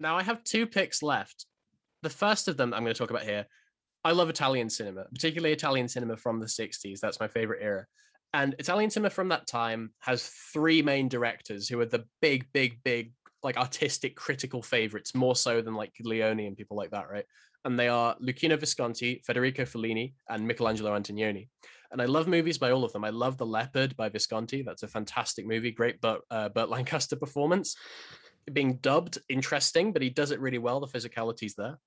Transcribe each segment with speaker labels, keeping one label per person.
Speaker 1: Now I have two picks left. The first of them I'm going to talk about here. I love Italian cinema, particularly Italian cinema from the 60s. That's my favorite era. And Italian cinema from that time has three main directors who are the big, big, big, like artistic, critical favorites, more so than like Leone and people like that, right? And they are Luchino Visconti, Federico Fellini, and Michelangelo Antonioni. And I love movies by all of them. I love The Leopard by Visconti. That's a fantastic movie. Great Burt, uh, Burt Lancaster performance. Being dubbed, interesting, but he does it really well. The physicality's there.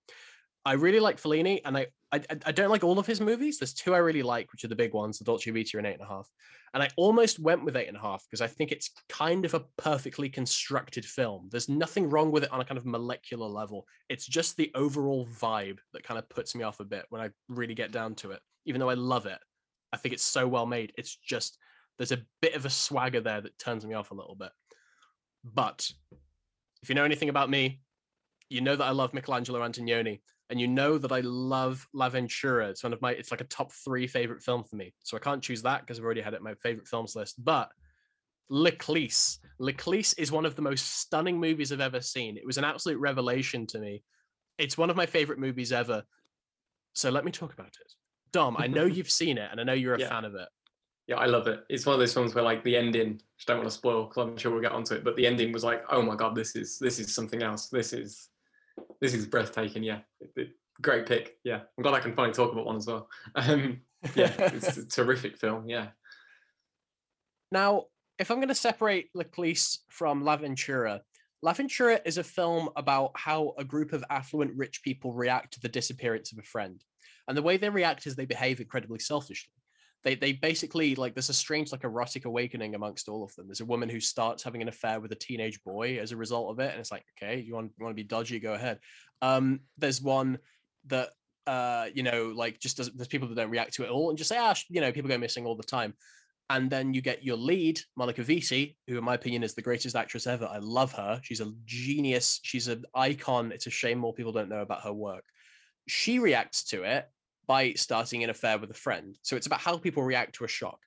Speaker 1: I really like Fellini, and I, I I don't like all of his movies. There's two I really like, which are the big ones, the Dolce Vita and Eight and a Half. And I almost went with Eight and a Half because I think it's kind of a perfectly constructed film. There's nothing wrong with it on a kind of molecular level. It's just the overall vibe that kind of puts me off a bit when I really get down to it. Even though I love it, I think it's so well made. It's just there's a bit of a swagger there that turns me off a little bit. But if you know anything about me, you know that I love Michelangelo Antonioni and you know that I love L'Avventura. It's one of my, it's like a top three favorite film for me. So I can't choose that because I've already had it in my favorite films list. But L'Eclisse. L'Eclisse is one of the most stunning movies I've ever seen. It was an absolute revelation to me. It's one of my favorite movies ever. So let me talk about it. Dom, I know you've seen it and I know you're a
Speaker 2: Yeah.
Speaker 1: fan of it.
Speaker 2: Yeah, I love it. It's one of those films where like the ending, which I don't want to spoil because I'm sure we'll get onto it, but the ending was like, oh my god, this is this is something else. This is this is breathtaking. Yeah, It- it- great pick. Yeah, I'm glad I can finally talk about one as well. Um, yeah, it's a terrific film. Yeah,
Speaker 1: Now, if I'm going to separate L'Eclisse from La Ventura, L'Avventura, L'Avventura is a film about how a group of affluent rich people react to the disappearance of a friend. And the way they react is they behave incredibly selfishly. They, they basically like there's a strange like erotic awakening amongst all of them. There's a woman who starts having an affair with a teenage boy as a result of it, and it's like, okay, you want you want to be dodgy, go ahead. Um, there's one that uh, you know, like just does there's people that don't react to it at all and just say, ah, you know, people go missing all the time. And then you get your lead monica vitti who in my opinion is the greatest actress ever. I love her. She's a genius. She's an icon. It's a shame more people don't know about her work. She reacts to it by starting an affair with a friend so it's about how people react to a shock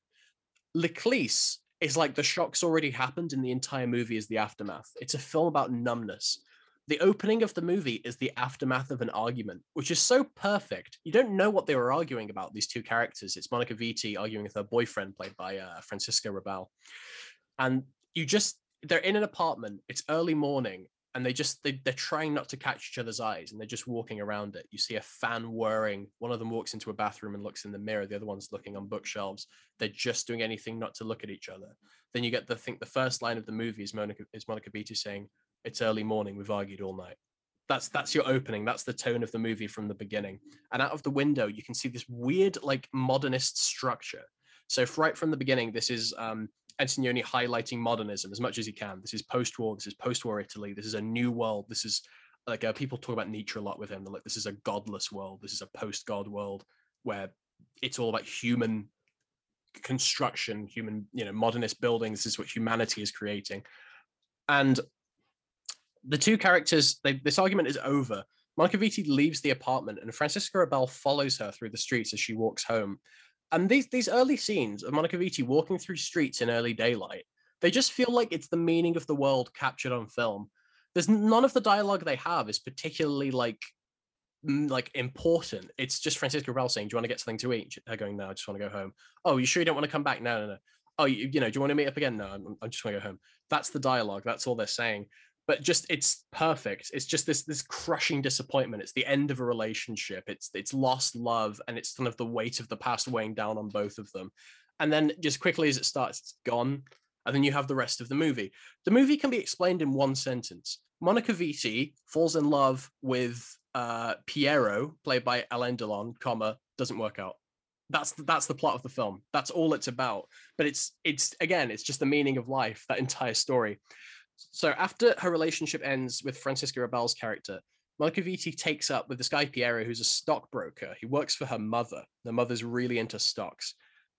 Speaker 1: L'Eclisse is like the shock's already happened and the entire movie is the aftermath it's a film about numbness the opening of the movie is the aftermath of an argument, which is so perfect. You don't know what they were arguing about, these two characters. It's Monica Vitti arguing with her boyfriend, played by uh, Francisco Rabal. And you just, they're in an apartment, it's early morning, and they just, they, they're trying not to catch each other's eyes, and they're just walking around it. You see a fan whirring. One of them walks into a bathroom and looks in the mirror, the other one's looking on bookshelves. They're just doing anything not to look at each other. Then you get the, think the first line of the movie is Monica, is Monica Vitti saying, it's early morning we've argued all night that's that's your opening that's the tone of the movie from the beginning and out of the window you can see this weird like modernist structure so right from the beginning this is um antonioni highlighting modernism as much as he can this is post-war this is post-war italy this is a new world this is like uh, people talk about nietzsche a lot with him they're like this is a godless world this is a post-god world where it's all about human construction human you know modernist buildings this is what humanity is creating and the two characters, they, this argument is over. Monica Vitti leaves the apartment, and Francisco Rabal follows her through the streets as she walks home. And these these early scenes of Monica Vitti walking through streets in early daylight, they just feel like it's the meaning of the world captured on film. There's none of the dialogue they have is particularly like mm, like important. It's just Francisco Rabal saying, "Do you want to get something to eat?" Her going, "No, I just want to go home." Oh, you sure you don't want to come back? No, no, no. Oh, you, you know, do you want to meet up again? No, I'm, I just want to go home. That's the dialogue. That's all they're saying but just it's perfect. It's just this this crushing disappointment. It's the end of a relationship. It's it's lost love and it's kind of the weight of the past weighing down on both of them. And then just quickly as it starts it's gone and then you have the rest of the movie. The movie can be explained in one sentence. Monica vitti falls in love with uh, piero played by alain delon comma doesn't work out. That's that's the plot of the film. That's all it's about. But it's it's again it's just the meaning of life that entire story so after her relationship ends with Francisco Rabal's character, Vitti takes up with this guy Piero, who's a stockbroker. He works for her mother. The mother's really into stocks,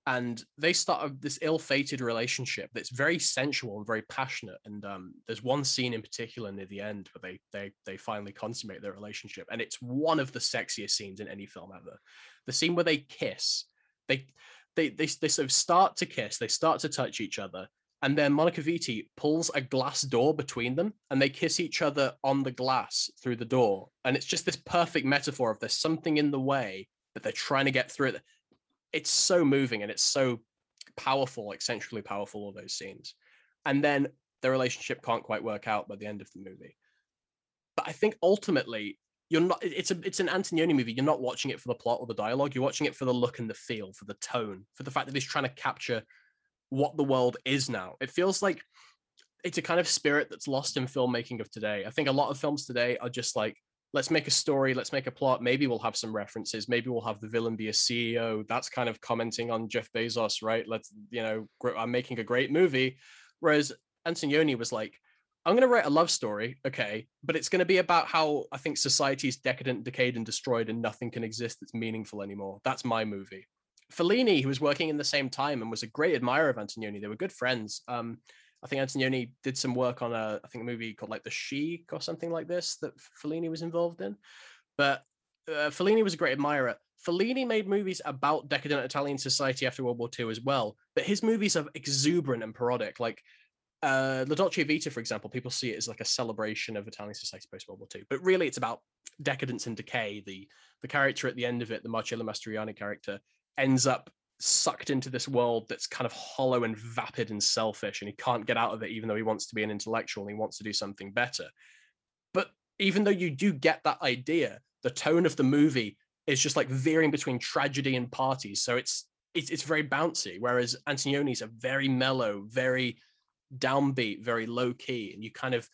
Speaker 1: and they start this ill-fated relationship that's very sensual and very passionate. And um, there's one scene in particular near the end where they they they finally consummate their relationship, and it's one of the sexiest scenes in any film ever. The scene where they kiss, they they they they sort of start to kiss, they start to touch each other, and then Monica Vitti pulls a glass door between them and they kiss each other on the glass through the door. And it's just this perfect metaphor of there's something in the way that they're trying to get through it. It's so moving and it's so powerful, like centrally powerful, all those scenes. And then their relationship can't quite work out by the end of the movie. But I think ultimately you're not it's a it's an Antonioni movie. You're not watching it for the plot or the dialogue. You're watching it for the look and the feel, for the tone, for the fact that he's trying to capture what the world is now. It feels like it's a kind of spirit that's lost in filmmaking of today. I think a lot of films today are just like, let's make a story, let's make a plot. Maybe we'll have some references. Maybe we'll have the villain be a CEO. That's kind of commenting on Jeff Bezos, right? Let's, you know, I'm making a great movie. Whereas Antonioni was like, I'm going to write a love story, okay, but it's going to be about how I think society is decadent, decayed, and destroyed, and nothing can exist that's meaningful anymore. That's my movie. Fellini, who was working in the same time and was a great admirer of Antonioni, they were good friends. Um, I think Antonioni did some work on a, I think a movie called like The Sheik or something like this that Fellini was involved in. But uh, Fellini was a great admirer. Fellini made movies about decadent Italian society after World War II as well, but his movies are exuberant and parodic. Like uh, La Dolce Vita, for example, people see it as like a celebration of Italian society post World War II, but really it's about decadence and decay. The the character at the end of it, the Marcello Mastroianni character, ends up sucked into this world that's kind of hollow and vapid and selfish and he can't get out of it even though he wants to be an intellectual and he wants to do something better. But even though you do get that idea the tone of the movie is just like veering between tragedy and parties. So it's it's, it's very bouncy whereas antonioni's a very mellow very downbeat very low key and you kind of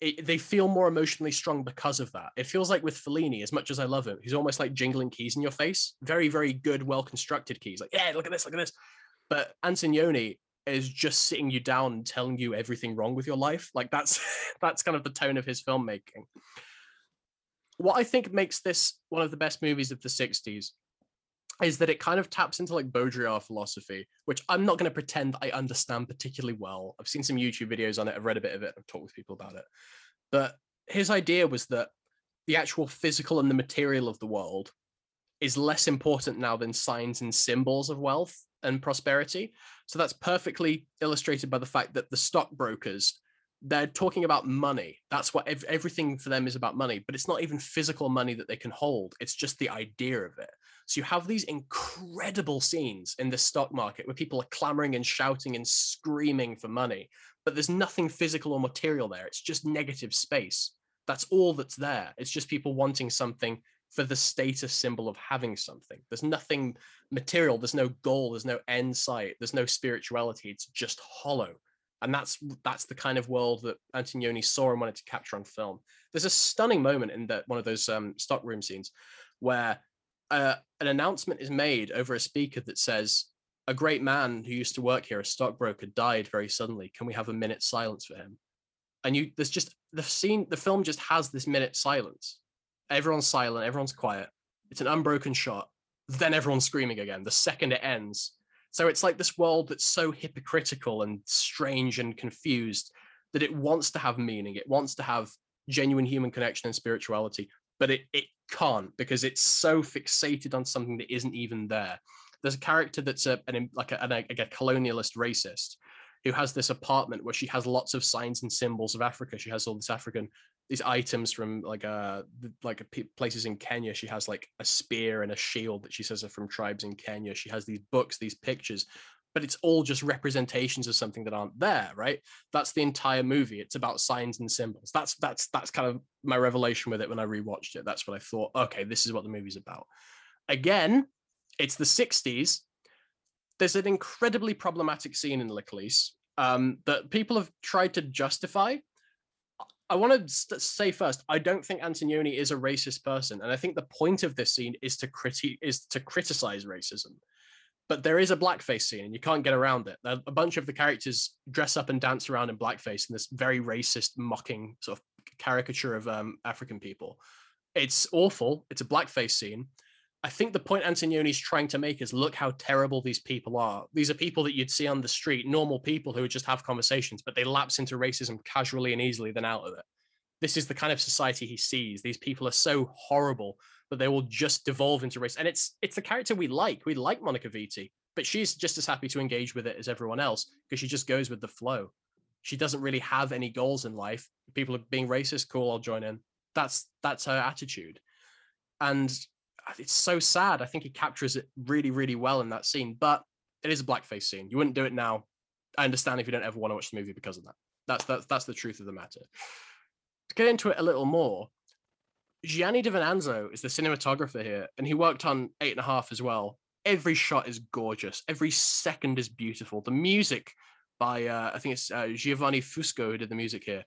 Speaker 1: it, they feel more emotionally strong because of that. It feels like with Fellini, as much as I love him, he's almost like jingling keys in your face. Very, very good, well constructed keys. Like, yeah, look at this, look at this. But Antonioni is just sitting you down and telling you everything wrong with your life. Like that's that's kind of the tone of his filmmaking. What I think makes this one of the best movies of the 60s is that it kind of taps into like Baudrillard philosophy, which I'm not going to pretend I understand particularly well. I've seen some YouTube videos on it, I've read a bit of it, I've talked with people about it. But his idea was that the actual physical and the material of the world is less important now than signs and symbols of wealth and prosperity. So that's perfectly illustrated by the fact that the stockbrokers they're talking about money. That's what ev- everything for them is about money, but it's not even physical money that they can hold. It's just the idea of it. So you have these incredible scenes in the stock market where people are clamoring and shouting and screaming for money, but there's nothing physical or material there. It's just negative space. That's all that's there. It's just people wanting something for the status symbol of having something. There's nothing material, there's no goal, there's no end sight, there's no spirituality. It's just hollow. And that's that's the kind of world that Antonioni saw and wanted to capture on film. There's a stunning moment in that one of those um, stockroom scenes where uh, an announcement is made over a speaker that says, "A great man who used to work here, a stockbroker, died very suddenly. Can we have a minute silence for him?" And you, there's just the scene. The film just has this minute silence. Everyone's silent. Everyone's quiet. It's an unbroken shot. Then everyone's screaming again. The second it ends. So it's like this world that's so hypocritical and strange and confused that it wants to have meaning. It wants to have genuine human connection and spirituality, but it, it can't because it's so fixated on something that isn't even there. There's a character that's a an, like a, a, a colonialist racist who has this apartment where she has lots of signs and symbols of Africa. She has all this African these items from like uh like places in Kenya. She has like a spear and a shield that she says are from tribes in Kenya. She has these books, these pictures, but it's all just representations of something that aren't there right? That's the entire movie. It's about signs and symbols. That's that's that's kind of my revelation with it when i rewatched it. That's what i thought okay this is what the movie's about. Again it's the 60s there's an incredibly problematic scene in L'Eclisse um, that people have tried to justify. I want to say first, I don't think Antonioni is a racist person, and I think the point of this scene is to critique is to criticize racism but there is a blackface scene and you can't get around it. A bunch of the characters dress up and dance around in blackface in this very racist, mocking sort of caricature of um, African people. It's awful. It's a blackface scene. I think the point Antonioni's trying to make is look how terrible these people are. These are people that you'd see on the street, normal people who would just have conversations, but they lapse into racism casually and easily, then out of it. This is the kind of society he sees. These people are so horrible that they will just devolve into race. And it's it's the character we like. We like Monica Vitti. but she's just as happy to engage with it as everyone else because she just goes with the flow. She doesn't really have any goals in life. People are being racist, cool, I'll join in. That's that's her attitude. And it's so sad. I think he captures it really, really well in that scene. But it is a blackface scene. You wouldn't do it now. I understand if you don't ever want to watch the movie because of that. That's that's that's the truth of the matter. To get into it a little more, Gianni Di Venanzo is the cinematographer here, and he worked on Eight and a Half as well. Every shot is gorgeous. Every second is beautiful. The music by uh, I think it's uh, Giovanni Fusco who did the music here.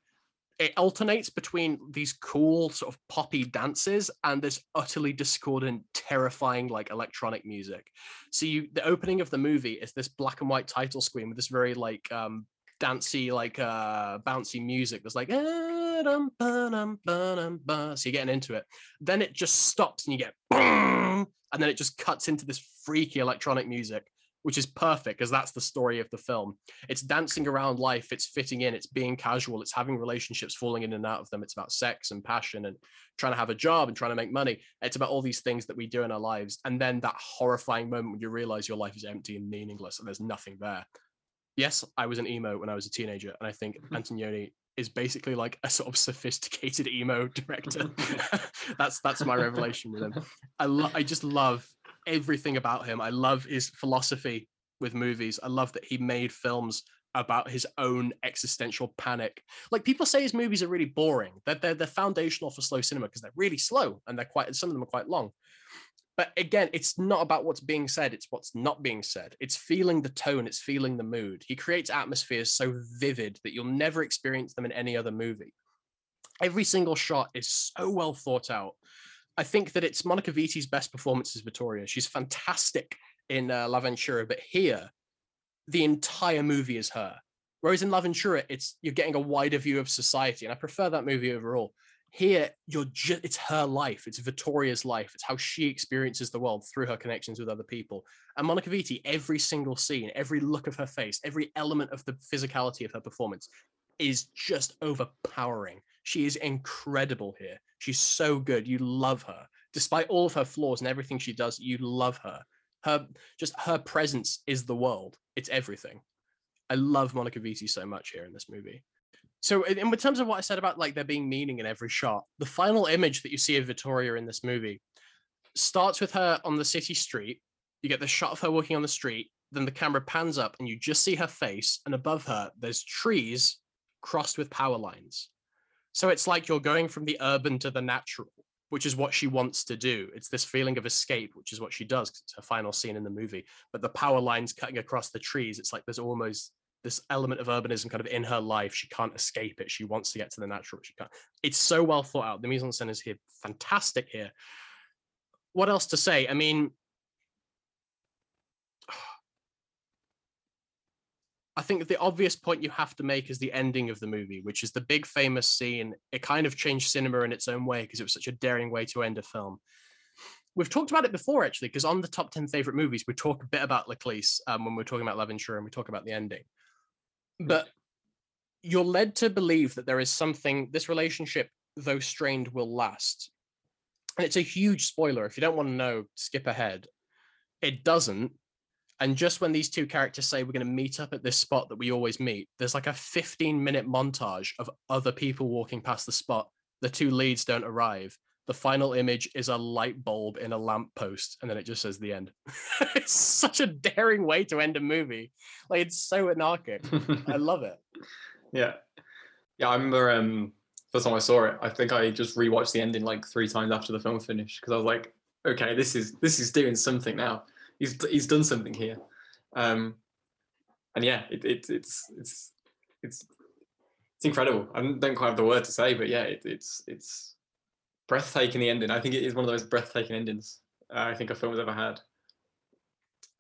Speaker 1: It alternates between these cool sort of poppy dances and this utterly discordant, terrifying like electronic music. So you, the opening of the movie is this black and white title screen with this very like um, dancey, like uh, bouncy music. That's like, so you're getting into it. Then it just stops and you get, and then it just cuts into this freaky electronic music which is perfect because that's the story of the film. It's dancing around life, it's fitting in, it's being casual, it's having relationships, falling in and out of them. It's about sex and passion and trying to have a job and trying to make money. It's about all these things that we do in our lives. And then that horrifying moment when you realize your life is empty and meaningless and there's nothing there. Yes, I was an emo when I was a teenager, and I think. Antonioni is basically like a sort of sophisticated emo director. that's that's my revelation with him. I lo- I just love everything about him. I love his philosophy with movies. I love that he made films about his own existential panic. Like people say his movies are really boring. That they're, they're, they're foundational for slow cinema because they're really slow and they're quite some of them are quite long. But again, it's not about what's being said, it's what's not being said. It's feeling the tone, it's feeling the mood. He creates atmospheres so vivid that you'll never experience them in any other movie. Every single shot is so well thought out. I think that it's Monica Vitti's best performance as Vittoria. She's fantastic in uh, L'Avventura, but here, the entire movie is her. Whereas in L'Avventura, it's you're getting a wider view of society, and I prefer that movie overall. Here, you're just it's her life, it's Vittoria's life, it's how she experiences the world through her connections with other people. And Monica Vitti, every single scene, every look of her face, every element of the physicality of her performance is just overpowering. She is incredible here. She's so good. You love her. Despite all of her flaws and everything she does, you love her. Her just her presence is the world. It's everything. I love Monica Vitti so much here in this movie. So in, in terms of what I said about like there being meaning in every shot, the final image that you see of Vittoria in this movie starts with her on the city street. You get the shot of her walking on the street, then the camera pans up and you just see her face, and above her there's trees crossed with power lines. So it's like you're going from the urban to the natural, which is what she wants to do. It's this feeling of escape, which is what she does. It's her final scene in the movie. But the power lines cutting across the trees, it's like there's almost this element of urbanism kind of in her life. She can't escape it. She wants to get to the natural. She can't. It's so well thought out. The mise en scène is here fantastic here. What else to say? I mean, I think the obvious point you have to make is the ending of the movie, which is the big famous scene. It kind of changed cinema in its own way because it was such a daring way to end a film. We've talked about it before, actually, because on the top 10 favorite movies, we talk a bit about L'Eclisse um, when we're talking about L'Avventura and we talk about the ending. But you're led to believe that there is something, this relationship, though strained, will last. And it's a huge spoiler. If you don't want to know, skip ahead. It doesn't and just when these two characters say we're going to meet up at this spot that we always meet, there's like a 15 minute montage of other people walking past the spot. The two leads don't arrive. The final image is a light bulb in a lamppost, and then it just says the end. it's such a daring way to end a movie. Like it's so anarchic. I love it.
Speaker 2: Yeah. Yeah, I remember um first time I saw it, I think I just rewatched the ending like three times after the film finished because I was like, okay, this is this is doing something now he's he's done something here. Um, and yeah, it, it, it's it's it's it's incredible. I don't quite have the word to say, but yeah, it, it's it's breathtaking. The ending. I think it is one of the most breathtaking endings uh, I think a film has ever had.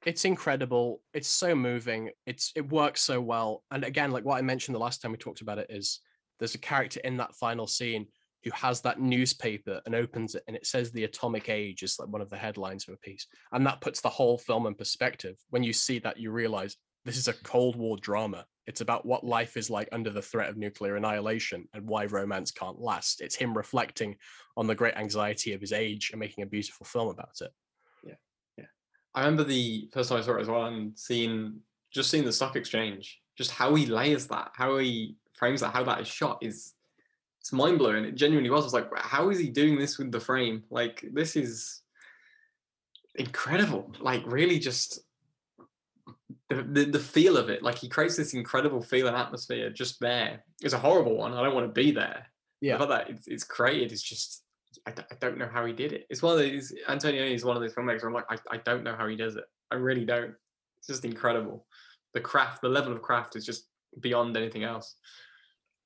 Speaker 1: It's incredible. It's so moving. It's it works so well. And again, like what I mentioned the last time we talked about it, is there's a character in that final scene who has that newspaper and opens it and it says the atomic age is like one of the headlines of a piece and that puts the whole film in perspective when you see that you realize this is a cold war drama it's about what life is like under the threat of nuclear annihilation and why romance can't last it's him reflecting on the great anxiety of his age and making a beautiful film about it
Speaker 2: yeah yeah I remember the first time I saw it as well, and seeing just seeing the stock exchange, just how he layers that, how he frames that, how that is shot is it's mind blowing. It genuinely was. I was like, how is he doing this with the frame? Like this is incredible. Like really, just the, the, the feel of it. Like he creates this incredible feel and atmosphere just there. It's a horrible one. I don't want to be there.
Speaker 1: Yeah.
Speaker 2: But that it's, it's created. It's just I, I don't know how he did it. It's one of these antonio is one of those filmmakers where I'm like I, I don't know how he does it. I really don't. It's just incredible. The craft, the level of craft is just beyond anything else.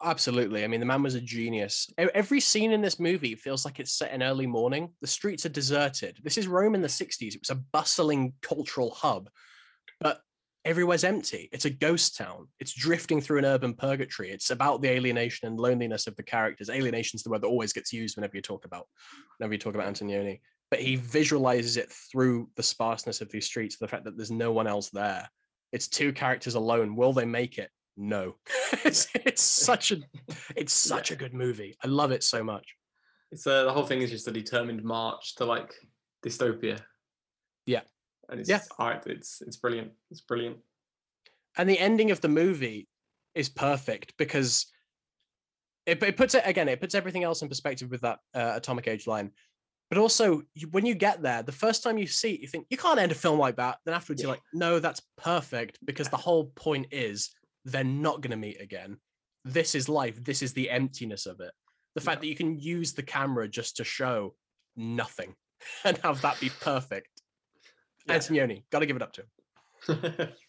Speaker 1: Absolutely. I mean, the man was a genius. Every scene in this movie feels like it's set in early morning. The streets are deserted. This is Rome in the 60s. It was a bustling cultural hub, but everywhere's empty. It's a ghost town. It's drifting through an urban purgatory. It's about the alienation and loneliness of the characters. Alienation is the word that always gets used whenever you talk about whenever you talk about Antonioni. But he visualizes it through the sparseness of these streets, the fact that there's no one else there. It's two characters alone. Will they make it? no it's, it's such a it's such yeah. a good movie i love it so much
Speaker 2: it's uh, the whole thing is just a determined march to like dystopia
Speaker 1: yeah
Speaker 2: and it's yeah right it's it's brilliant it's brilliant
Speaker 1: and the ending of the movie is perfect because it, it puts it again it puts everything else in perspective with that uh, atomic age line but also you, when you get there the first time you see it you think you can't end a film like that then afterwards yeah. you're like no that's perfect because the whole point is they're not going to meet again. This is life. This is the emptiness of it. The fact yeah. that you can use the camera just to show nothing and have that be perfect. Yeah. Antonioni, got to give it up to him.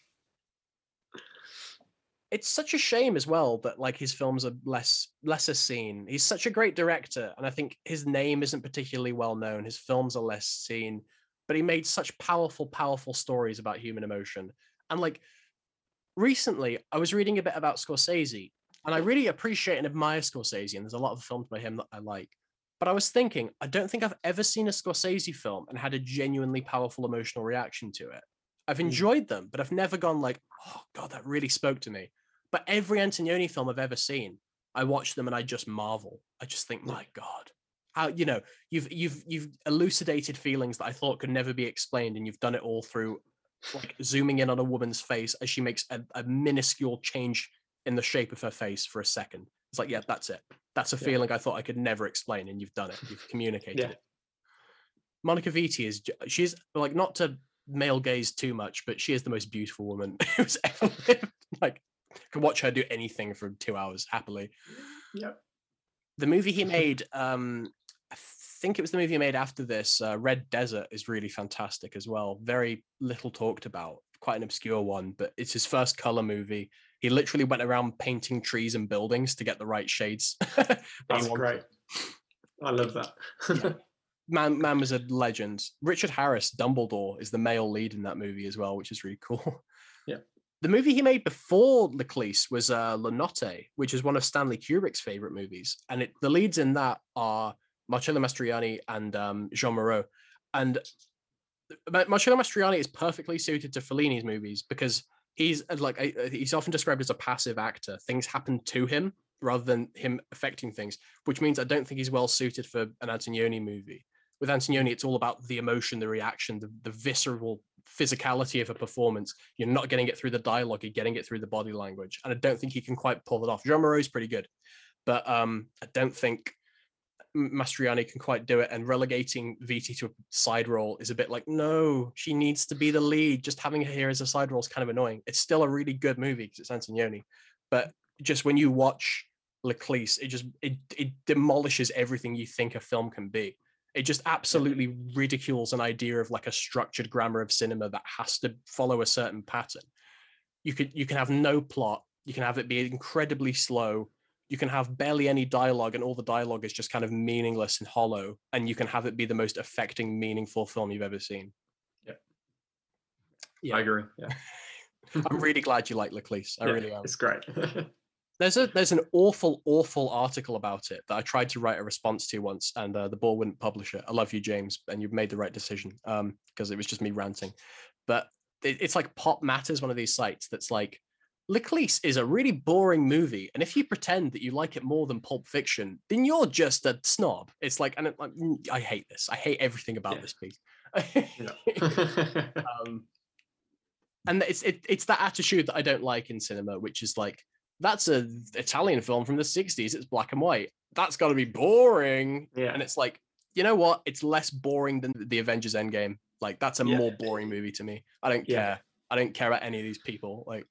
Speaker 1: it's such a shame as well that like his films are less lesser seen. He's such a great director, and I think his name isn't particularly well known. His films are less seen, but he made such powerful, powerful stories about human emotion. And like recently I was reading a bit about Scorsese, and I really appreciate and admire Scorsese, and there's a lot of films by him that I like. But I was thinking, I don't think I've ever seen a Scorsese film and had a genuinely powerful emotional reaction to it. I've hmm. enjoyed them, but I've never gone like, oh god, that really spoke to me. But every Antonioni film I've ever seen, I watch them and I just marvel. I just think, my god, how you know you've you've you've elucidated feelings that I thought could never be explained, and you've done it all through like zooming in on a woman's face as she makes a, a, minuscule change in the shape of her face for a second. It's like, yeah, that's it. That's a yeah. feeling I thought I could never explain, and you've done it. You've communicated yeah. it. Monica Vitti is she's like not to male gaze too much, but she is the most beautiful woman who's ever lived. Like, could watch her do anything for two hours happily.
Speaker 2: Yeah.
Speaker 1: The movie he made, um, I think it was the movie he made after this. Uh, Red Desert is really fantastic as well. Very little talked about, quite an obscure one, but it's his first color movie. He literally went around painting trees and buildings to get the right shades.
Speaker 2: That's great. I love that.
Speaker 1: yeah. Man, man was a legend. Richard Harris, Dumbledore, is the male lead in that movie as well, which is really cool.
Speaker 2: Yeah.
Speaker 1: The movie he made before L'Eclisse was uh, La Notte, which is one of Stanley Kubrick's favorite movies, and it, the leads in that are Marcello Mastroianni and um, Jeanne Moreau. And Marcello Mastroianni is perfectly suited to Fellini's movies because he's uh, like he's often described as a passive actor. Things happen to him rather than him affecting things, which means I don't think he's well suited for an Antonioni movie. With Antonioni, it's all about the emotion, the reaction, the, the visceral physicality of a performance. You're not getting it through the dialogue, you're getting it through the body language. And I don't think he can quite pull it off. Jeanne Moreau's pretty good, but um, I don't think Mastroianni can quite do it, and relegating Vitti to a side role is a bit like, no, she needs to be the lead. Just having her here as a side role is kind of annoying. It's still a really good movie because it's Antonioni, but just when you watch L'Eclisse, it just it it demolishes everything you think a film can be. It just absolutely ridicules an idea of like a structured grammar of cinema that has to follow a certain pattern. You could you can have no plot. You can have it be incredibly slow you can have barely any dialogue and all the dialogue is just kind of meaningless and hollow and you can have it be the most affecting meaningful film you've ever seen.
Speaker 2: Yeah, yeah. i agree yeah.
Speaker 1: I'm really glad you like L'Eclisse i
Speaker 2: yeah,
Speaker 1: really am.
Speaker 2: it's great.
Speaker 1: There's a there's an awful awful article about it that i tried to write a response to once and uh, the Boar wouldn't publish it. I love you james and you've made the right decision um because it was just me ranting. But it, it's like PopMatters one of these sites that's like L'Eclisse is a really boring movie, and if you pretend that you like it more than Pulp Fiction, then you're just a snob. It's like, and it, like, I hate this. I hate everything about yeah. this piece. um, and it's it, it's that attitude that I don't like in cinema, which is like that's a Italian film from the 60s. It's black and white. That's got to be boring.
Speaker 2: Yeah.
Speaker 1: And it's like, you know what? It's less boring than the Avengers Endgame. Like that's a
Speaker 2: Yeah.
Speaker 1: more boring movie to me. I don't
Speaker 2: Yeah.
Speaker 1: care. I don't care about any of these people. Like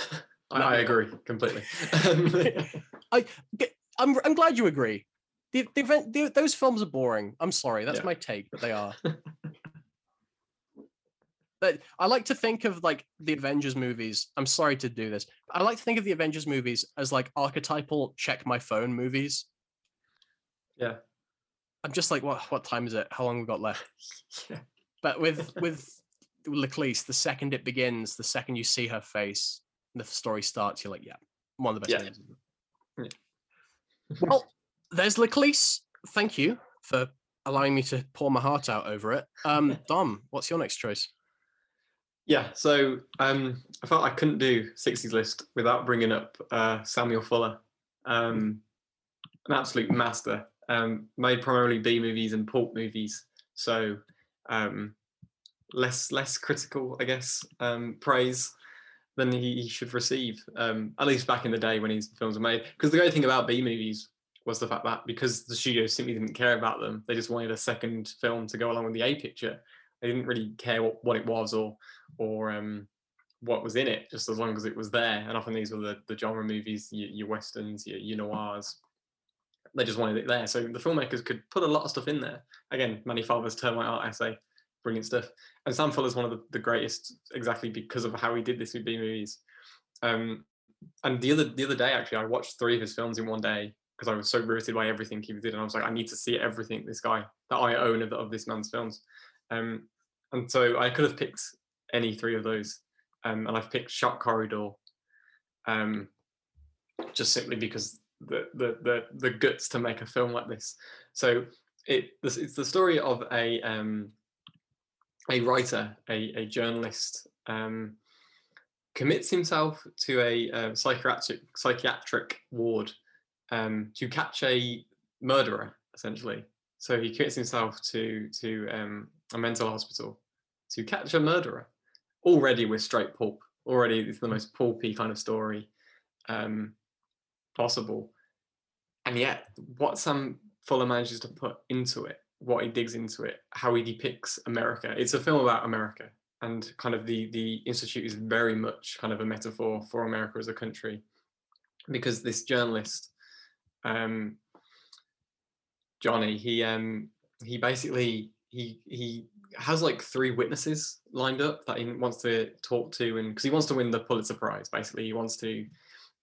Speaker 2: I, I agree completely. Um,
Speaker 1: I'm I'm glad you agree. The, the event the, those films are boring. I'm sorry. That's
Speaker 2: Yeah.
Speaker 1: my take, but they are. but I like to think of like the Avengers movies. I'm sorry to do this. I like to think of the Avengers movies as like archetypal check my phone movies.
Speaker 2: Yeah.
Speaker 1: I'm just like, what what time is it? How long we got left?
Speaker 2: yeah.
Speaker 1: But with with L'Eclisse, the second it begins, the second you see her face, the story starts, you're like, yeah, one of the best
Speaker 2: Yeah.
Speaker 1: movies. Well, there's L'Eclisse. Thank you for allowing me to pour my heart out over it. Um, Dom, what's your next choice?
Speaker 2: Yeah, so um, I felt I couldn't do 60s list without bringing up uh, Samuel Fuller, um, an absolute master, um, made primarily B movies and pulp movies. So um, less less critical, I guess, um, praise than he, he should receive. Um, at least back in the day when his films were made. Because the great thing about B movies was the fact that because the studio simply didn't care about them, they just wanted a second film to go along with the A picture. They didn't really care what, what it was or or um, what was in it, just as long as it was there. And often these were the, the genre movies, your, your westerns, your, your noirs. They just wanted it there. So the filmmakers could put a lot of stuff in there. Again, Manny Farber's Termite Art essay, brilliant stuff. And Sam Fuller's one of the, the greatest exactly because of how he did this with B movies. Um, and the other the other day, actually, I watched three of his films in one day because I was so riveted by everything he did, and I was like, I need to see everything this guy that I own of, of this man's films. Um, and so I could have picked any three of those, um, and I've picked Shock Corridor, um, just simply because the, the the the guts to make a film like this. So it it's the story of a um, a writer, a, a journalist, um, commits himself to a, psychiatric psychiatric ward um, to catch a murderer, essentially. So he commits himself to to um, a mental hospital to catch a murderer. Already with straight pulp. Already it's the most pulpy kind of story um, possible. And yet, what Sam Fuller manages to put into it, what he digs into it, how he depicts America. It's a film about America, and kind of the the institute is very much kind of a metaphor for America as a country, because this journalist, um, Johnny, he um he basically he he has like three witnesses lined up that he wants to talk to, and because he wants to win the Pulitzer Prize, basically he wants to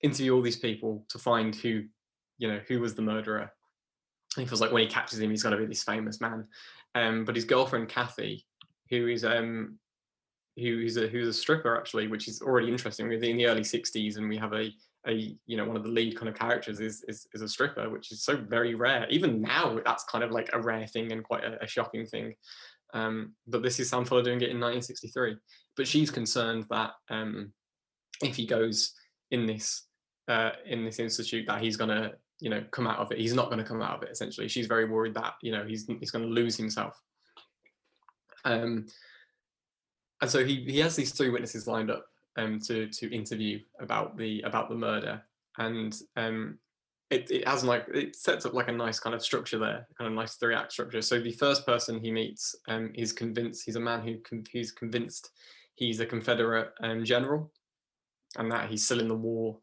Speaker 2: interview all these people to find who you know who was the murderer. He feels like when he catches him, he's going to be this famous man. Um, but his girlfriend Kathy, who is um who is a who's a stripper actually, which is already interesting. We're in the early '60s, and we have a a you know one of the lead kind of characters is is, is a stripper, which is so very rare. Even now, that's kind of like a rare thing and quite a, a shocking thing. Um, but this is Sam Fuller doing it in 1963. But she's concerned that um, if he goes in this uh, in this institute, that he's gonna you know come out of it. He's not going to come out of it. Essentially, she's very worried that you know he's he's going to lose himself. Um, and so he he has these three witnesses lined up um, to to interview about the about the murder, and um, it it has like it sets up like a nice kind of structure there, kind of nice three act structure. So the first person he meets um, is convinced he's a man who who's convinced he's a Confederate um, general, and that he's still in the war.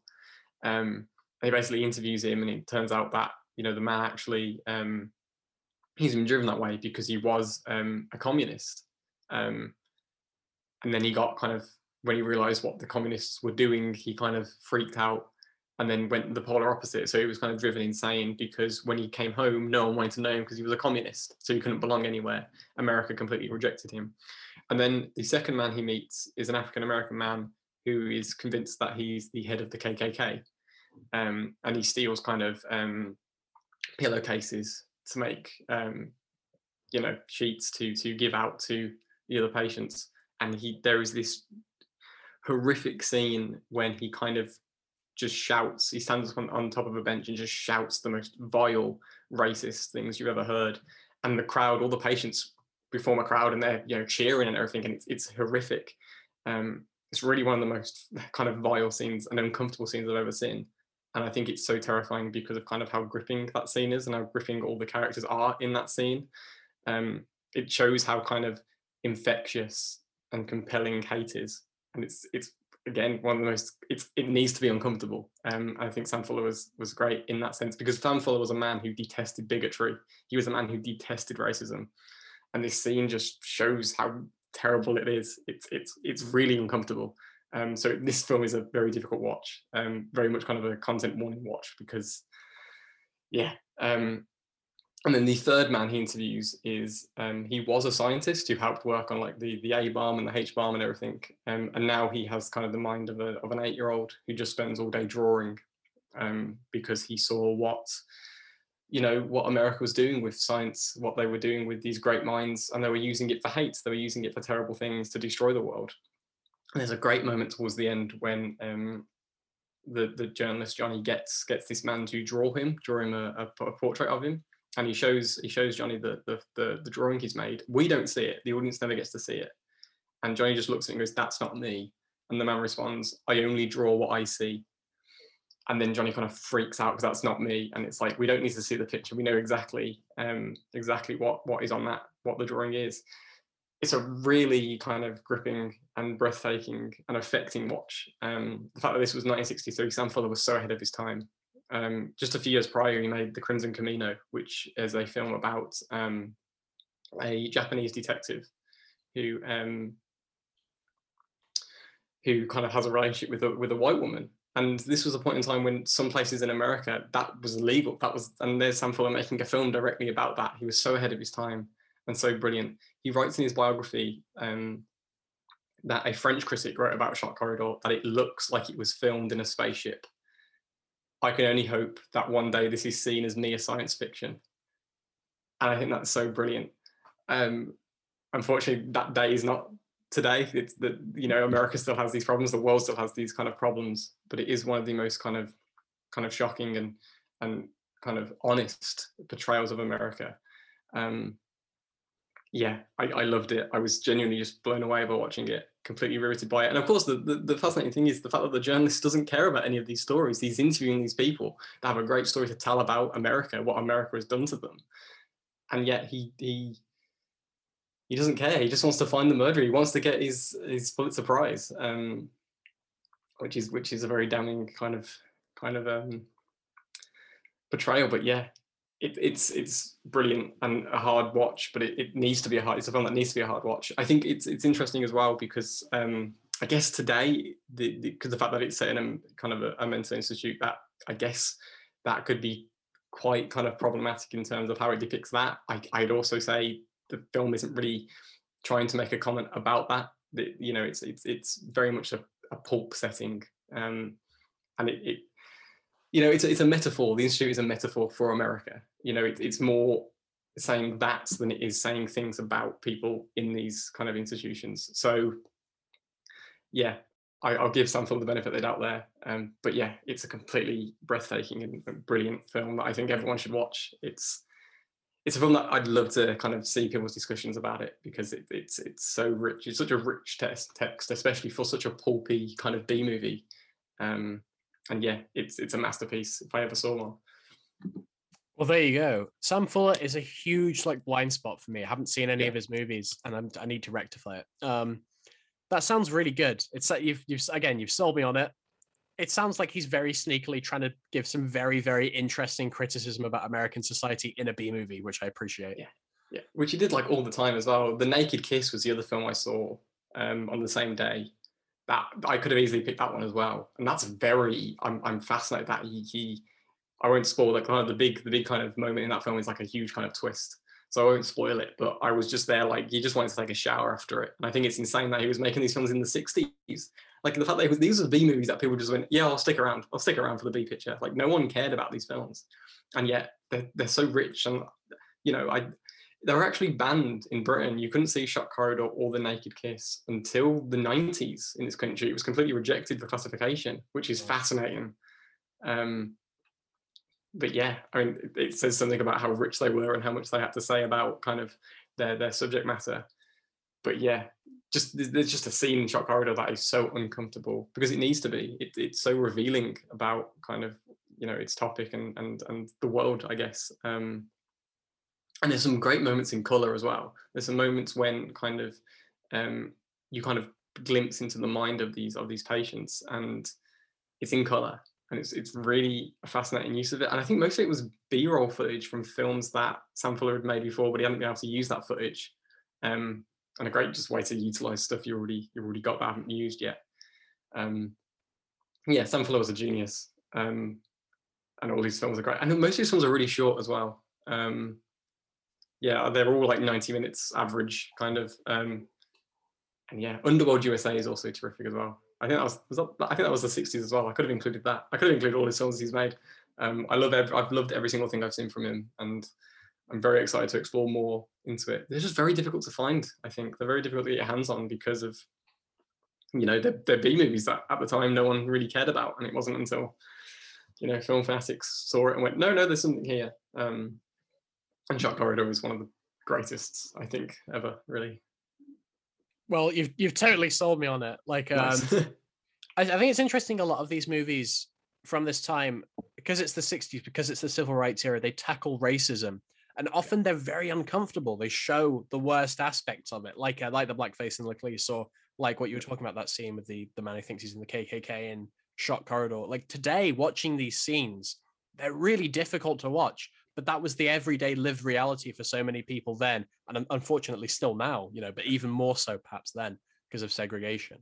Speaker 2: Um, he basically interviews him, and it turns out that you know the man actually um, he's been driven that way because he was um, a communist. Um, and then he got kind of when he realized what the communists were doing, he kind of freaked out and then went the polar opposite. So he was kind of driven insane because when he came home, no one wanted to know him because he was a communist. So he couldn't belong anywhere. America completely rejected him. And then the second man he meets is an African American man who is convinced that he's the head of the KKK. Um, and he steals kind of um, pillowcases to make, um, you know, sheets to to give out to the other patients. And he there is this horrific scene when he kind of just shouts. He stands on, on top of a bench and just shouts the most vile, racist things you've ever heard. And the crowd, all the patients, perform a crowd and they're you know cheering and everything, and it's it's horrific. Um, it's really one of the most kind of vile scenes and uncomfortable scenes I've ever seen. And I think it's so terrifying because of kind of how gripping that scene is and how gripping all the characters are in that scene. Um, it shows how kind of infectious and compelling hate is, and it's it's again one of the most it's it needs to be uncomfortable. Um, I think Sam Fuller was was great in that sense because Sam Fuller was a man who detested bigotry. He was a man who detested racism, and this scene just shows how terrible it is. It's it's it's really uncomfortable. Um, so this film is a very difficult watch. Um, very much kind of a content warning watch because, yeah. Um, and then the third man he interviews is um, he was a scientist who helped work on like the the A bomb and the H bomb and everything. Um, and now he has kind of the mind of a of an eight year old who just spends all day drawing um, because he saw what you know what America was doing with science, what they were doing with these great minds, and they were using it for hate. They were using it for terrible things to destroy the world. There's a great moment towards the end when um, the the journalist Johnny gets gets this man to draw him, draw him a, a, a portrait of him, and he shows he shows Johnny the, the the the drawing he's made. We don't see it; the audience never gets to see it. And Johnny just looks at it and goes, "That's not me." And the man responds, "I only draw what I see." and then Johnny kind of freaks out because that's not me. And it's like we don't need to see the picture; we know exactly um, exactly what what is on that, what the drawing is. It's a really kind of gripping and breathtaking and affecting watch. Um, the fact that this was 1963, Sam Fuller was so ahead of his time. Um, just a few years prior, he made The Crimson Kimono, which is a film about um, a Japanese detective who um, who kind of has a relationship with a with a white woman and this was a point in time when some places in America that was illegal. That was, and there's Sam Fuller making a film directly about that. He was so ahead of his time and so brilliant. He writes in his biography um, that a French critic wrote about Shock Corridor that it looks like it was filmed in a spaceship. I can only hope that one day this is seen as near science fiction. And I think that's so brilliant. Um, unfortunately, that day is not today. It's that you know America still has these problems, the world still has these kind of problems, but it is one of the most kind of kind of shocking and and kind of honest portrayals of America. Um, yeah, I, I loved it. I was genuinely just blown away by watching it, completely riveted by it. And of course, the, the, the fascinating thing is the fact that the journalist doesn't care about any of these stories. He's interviewing these people that have a great story to tell about America, what America has done to them, and yet he he he doesn't care. He just wants to find the murderer. He wants to get his his Pulitzer Prize, um, which is which is a very damning kind of kind of um, portrayal. But yeah, it, it's it's brilliant and a hard watch. But it, it needs to be a hard. It's a film that needs to be a hard watch. I think it's it's interesting as well because um, I guess today the because the, the, fact that it's set in a kind of a, a mental institute that I guess that could be quite kind of problematic in terms of how it depicts that. I, I'd also say the film isn't really trying to make a comment about that. you know, it's it's it's very much a, a pulp setting, um, and it, it, you know, it's it's a metaphor. The institute is a metaphor for America. You know, it, it's more saying that than it is saying things about people in these kind of institutions. So, yeah, I, will give Sam Fuller the benefit of the doubt there. Um, but yeah, it's a completely breathtaking and brilliant film that I think everyone should watch. It's it's a film that I'd love to kind of see people's discussions about it because it, it's it's so rich. It's such a rich text, text, especially for such a pulpy kind of B movie. Um, and yeah, it's it's a masterpiece if I ever saw one.
Speaker 1: Well, there you go. Sam Fuller is a huge like blind spot for me. I haven't seen any yeah. of his movies, and I'm, i need to rectify it. Um, that sounds really good. It's like you've you've again you've sold me on it it sounds like he's very sneakily trying to give some very very interesting criticism about American society in a B movie, which I appreciate.
Speaker 2: Yeah, yeah, which he did like all the time as well. The Naked Kiss was the other film I saw um, on the same day. That I could have easily picked that one as well, and that's very. I'm I'm fascinated that he, he I won't spoil that kind of the big the big kind of moment in that film is like a huge kind of twist. So I won't spoil it, but I was just there like he just wanted to take a shower after it. And I think it's insane that he was making these films in the 60s like the fact that was, these were B movies that people just went, yeah, I'll stick around. I'll stick around for the B picture. Like no one cared about these films, and yet they're, they're so rich. And you know, I they were actually banned in Britain. You couldn't see Shock Corridor or The Naked Kiss until the 90s in this country. It was completely rejected for classification, which is fascinating. Um, but yeah, I mean, it says something about how rich they were and how much they had to say about kind of their their subject matter. But yeah, just there's just a scene in Shock Corridor that is so uncomfortable because it needs to be. It, it's so revealing about kind of you know its topic and and and the world, I guess. Um, and there's some great moments in color as well. There's some moments when kind of um, you kind of glimpse into the mind of these of these patients, and it's in color, and it's it's really a fascinating use of it. And I think most of it was B-roll footage from films that Sam Fuller had made before, but he hadn't been able to use that footage. Um, and a great just way to utilize stuff you already you already got that haven't used yet. Um, yeah, Sam Fuller was a genius, um, and all these films are great. And most of these films are really short as well. Um, yeah, they're all like 90 minutes average, kind of. Um, and yeah, Underworld USA is also terrific as well. I think that was, was that, I think that was the 60s as well. I could have included that. I could have included all his films he's made. Um, I love every, I've loved every single thing I've seen from him, and I'm very excited to explore more into it. They're just very difficult to find. I think they're very difficult to get hands on because of you know they're, they're B movies that at the time no one really cared about, and it wasn't until you know film fanatics saw it and went, no, no, there's something here. Um, and Shock Corridor was one of the greatest I think ever, really.
Speaker 1: Well, you've you've totally sold me on it. Like, um, I, I think it's interesting. A lot of these movies from this time, because it's the '60s, because it's the civil rights era, they tackle racism, and often they're very uncomfortable. They show the worst aspects of it, like uh, like the blackface in L'Eclisse, or like what you were talking about that scene with the the man who thinks he's in the KKK in Shock Corridor. Like today, watching these scenes, they're really difficult to watch but that was the everyday lived reality for so many people then and unfortunately still now you know but even more so perhaps then because of segregation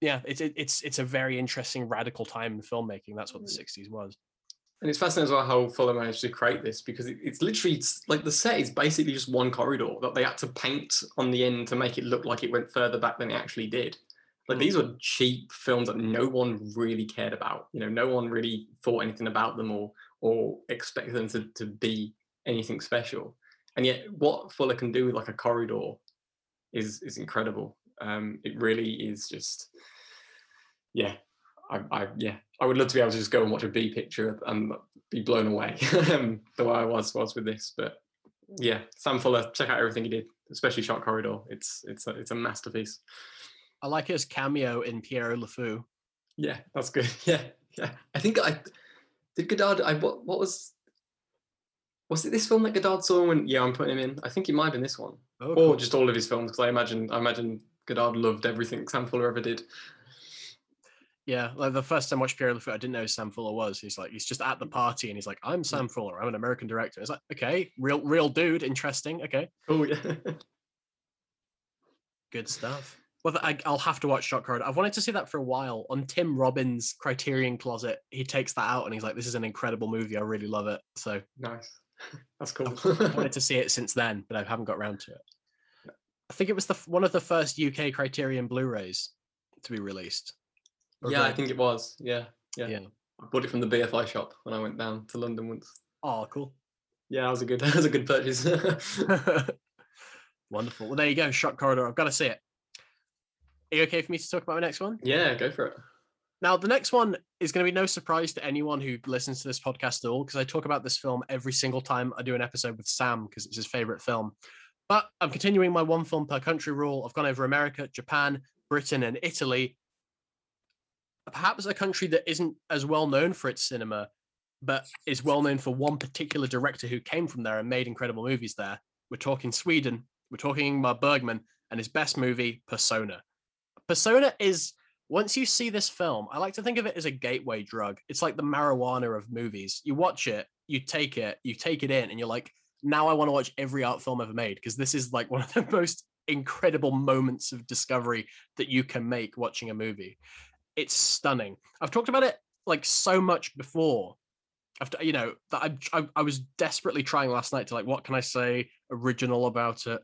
Speaker 1: yeah it's it's it's a very interesting radical time in filmmaking that's what the 60s mm. was
Speaker 2: and it's fascinating as well how Fuller managed to create this because it, it's literally it's like the set is basically just one corridor that they had to paint on the end to make it look like it went further back than it actually did. Like mm. these were cheap films that no one really cared about. You know, no one really thought anything about them or or expect them to, to be anything special. And yet, what Fuller can do with like a corridor is is incredible. Um, it really is just, yeah, I, I, yeah, I would love to be able to just go and watch a B picture and be blown away the way I was was with this. But yeah, Sam Fuller, check out everything he did, especially Shock Corridor. It's it's a, it's a masterpiece.
Speaker 1: I like his cameo in Pierrot Le Fou.
Speaker 2: Yeah, that's good. Yeah, yeah. I think I did Godard? I what what was was it this film that Godard saw when yeah I'm putting him in? I think it might have been this one, oh, cool. or just all of his films because I imagine I imagine Godard loved everything Sam Fuller ever did.
Speaker 1: Yeah, like the first time I watched Pierrot Le Fou, I didn't know Sam Fuller was. He's like, he's just at the party and he's like, I'm Sam mm. Fuller. I'm an American director. It's like, okay, real, real dude, interesting. Okay.
Speaker 2: Oh yeah.
Speaker 1: Good stuff. Well, I, will have to watch Shock Corridor. I've wanted to see that for a while. On Tim Robbins' Criterion Closet, he takes that out and he's like, "This is an incredible movie. I really love it." So
Speaker 2: nice. That's cool.
Speaker 1: I've wanted to see it since then, but I haven't got around to it. I think it was the one of the first UK Criterion Blu-rays to be released.
Speaker 2: yeah, I think it was. Yeah, yeah. Yeah. I bought it from the BFI shop when I went down to London once.
Speaker 1: Oh, cool.
Speaker 2: Yeah, that was a good that was a good purchase.
Speaker 1: Wonderful. Well, there you go. Shock Corridor. I've got to see it. Are you okay for me to talk about my next one?
Speaker 2: Yeah, go for it.
Speaker 1: Now, the next one is going to be no surprise to anyone who listens to this podcast at all, because I talk about this film every single time I do an episode with Sam, because it's his favorite film. But I'm continuing my one film per country rule. I've gone over America, Japan, Britain, and Italy. Perhaps a country that isn't as well known for its cinema, but is well known for one particular director who came from there and made incredible movies there. We're talking Sweden. We're talking Ingmar Bergman and his best movie, Persona. Persona is once you see this film, I like to think of it as a gateway drug. It's like the marijuana of movies. You watch it, you take it, you take it in, and you're like, now I want to watch every art film ever made because this is like one of the most incredible moments of discovery that you can make watching a movie. It's stunning. I've talked about it like so much before. After you know that I, I I was desperately trying last night to like what can I say original about it.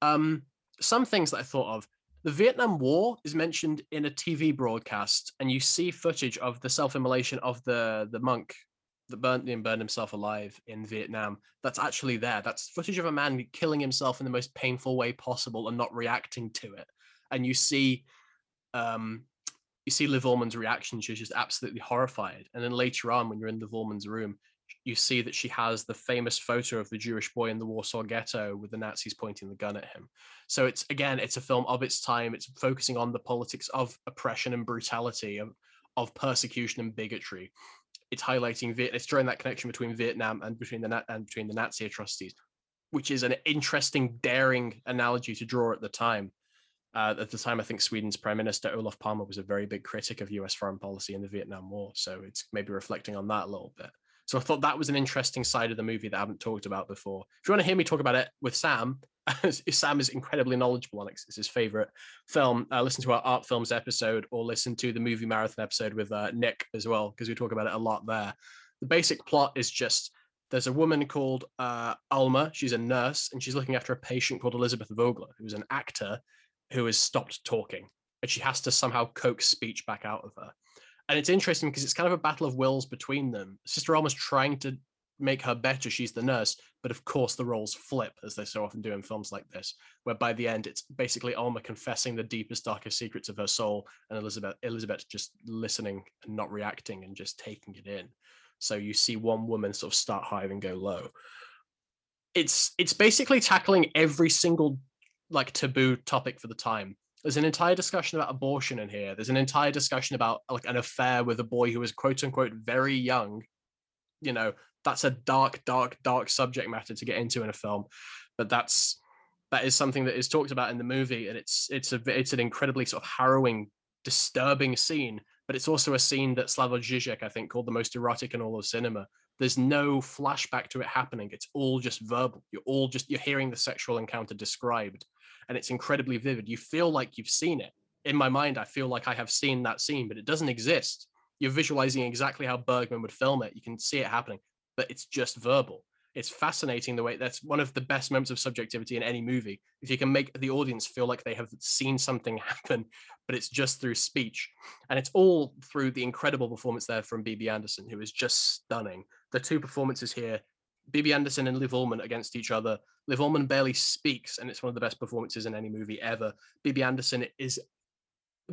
Speaker 1: Um, some things that I thought of the Vietnam War is mentioned in a TV broadcast, and you see footage of the self-immolation of the the monk that burned and burned himself alive in Vietnam. That's actually there. That's footage of a man killing himself in the most painful way possible and not reacting to it. And you see, um, you see Liv Ullmann's reaction. She's just absolutely horrified. And then later on, when you're in the Ullmann's room, you see that she has the famous photo of the Jewish boy in the Warsaw Ghetto with the Nazis pointing the gun at him. So it's again, it's a film of its time. It's focusing on the politics of oppression and brutality, of, of persecution and bigotry. It's highlighting. It's drawing that connection between Vietnam and between the and between the Nazi atrocities, which is an interesting, daring analogy to draw at the time. Uh, at the time, I think Sweden's Prime Minister Olof Palme was a very big critic of U.S. foreign policy in the Vietnam War. So it's maybe reflecting on that a little bit. So I thought that was an interesting side of the movie that I haven't talked about before. If you want to hear me talk about it with Sam, Sam is incredibly knowledgeable on it. It's his favorite film. Uh, listen to our art films episode or listen to the movie marathon episode with uh, Nick as well, because we talk about it a lot there. The basic plot is just there's a woman called uh, Alma. She's a nurse and she's looking after a patient called Elizabeth Vogler, who's an actor who has stopped talking. And she has to somehow coax speech back out of her and it's interesting because it's kind of a battle of wills between them. Sister Alma's trying to make her better. She's the nurse, but of course the roles flip as they so often do in films like this, where by the end it's basically Alma confessing the deepest, darkest secrets of her soul, and Elizabeth Elizabeth just listening and not reacting and just taking it in. So you see one woman sort of start high and go low. It's it's basically tackling every single like taboo topic for the time there's an entire discussion about abortion in here. There's an entire discussion about like an affair with a boy who was quote unquote very young. You know, that's a dark, dark, dark subject matter to get into in a film, but that's that is something that is talked about in the movie, and it's it's a it's an incredibly sort of harrowing, disturbing scene. But it's also a scene that Slavoj Žižek, I think, called the most erotic in all of cinema. There's no flashback to it happening. It's all just verbal. You're all just you're hearing the sexual encounter described and it's incredibly vivid. You feel like you've seen it. In my mind, I feel like I have seen that scene, but it doesn't exist. You're visualizing exactly how Bergman would film it. You can see it happening, but it's just verbal. It's fascinating the way that's one of the best moments of subjectivity in any movie. If you can make the audience feel like they have seen something happen, but it's just through speech. And it's all through the incredible performance there from Bibi Andersson, who is just stunning. The two performances here Bibi Andersson and Liv Ullmann against each other. Liv Ullmann barely speaks, and it's one of the best performances in any movie ever. Bibi Andersson is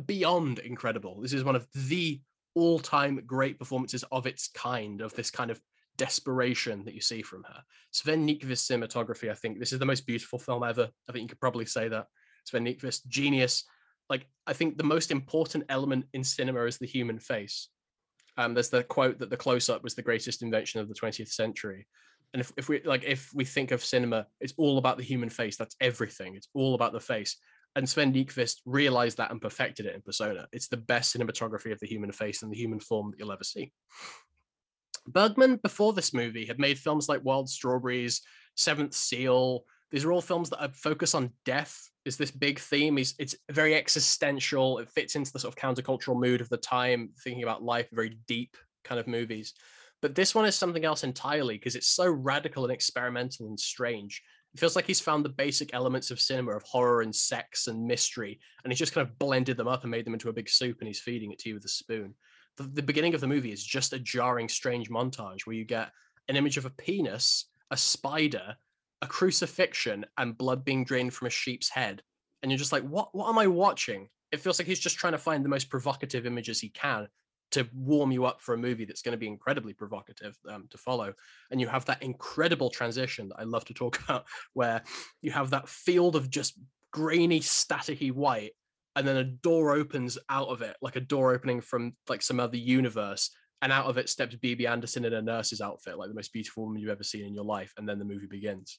Speaker 1: beyond incredible. This is one of the all-time great performances of its kind, of this kind of desperation that you see from her. Sven Nykvist cinematography, I think this is the most beautiful film ever. I think you could probably say that. Sven Nykvist, genius. Like I think the most important element in cinema is the human face. Um, there's the quote that the close-up was the greatest invention of the 20th century and if, if we like if we think of cinema it's all about the human face that's everything it's all about the face and Sven Nykvist realized that and perfected it in Persona. It's the best cinematography of the human face and the human form that you'll ever see. Bergman, before this movie, had made films like Wild Strawberries, Seventh Seal. These are all films that focus on death. Is this big theme? Is it's very existential. It fits into the sort of countercultural mood of the time, thinking about life, very deep kind of movies. But this one is something else entirely because it's so radical and experimental and strange. It feels like he's found the basic elements of cinema of horror and sex and mystery, and he's just kind of blended them up and made them into a big soup, and he's feeding it to you with a spoon. The, the beginning of the movie is just a jarring, strange montage where you get an image of a penis, a spider, a crucifixion, and blood being drained from a sheep's head. And you're just like, what? What am I watching? It feels like he's just trying to find the most provocative images he can to warm you up for a movie that's going to be incredibly provocative um, to follow. And you have that incredible transition that I love to talk about, where you have that field of just grainy, staticky white, and then a door opens out of it, like a door opening from like some other universe. And out of it steps Bibi Andersson in a nurse's outfit, like the most beautiful woman you've ever seen in your life. And then the movie begins.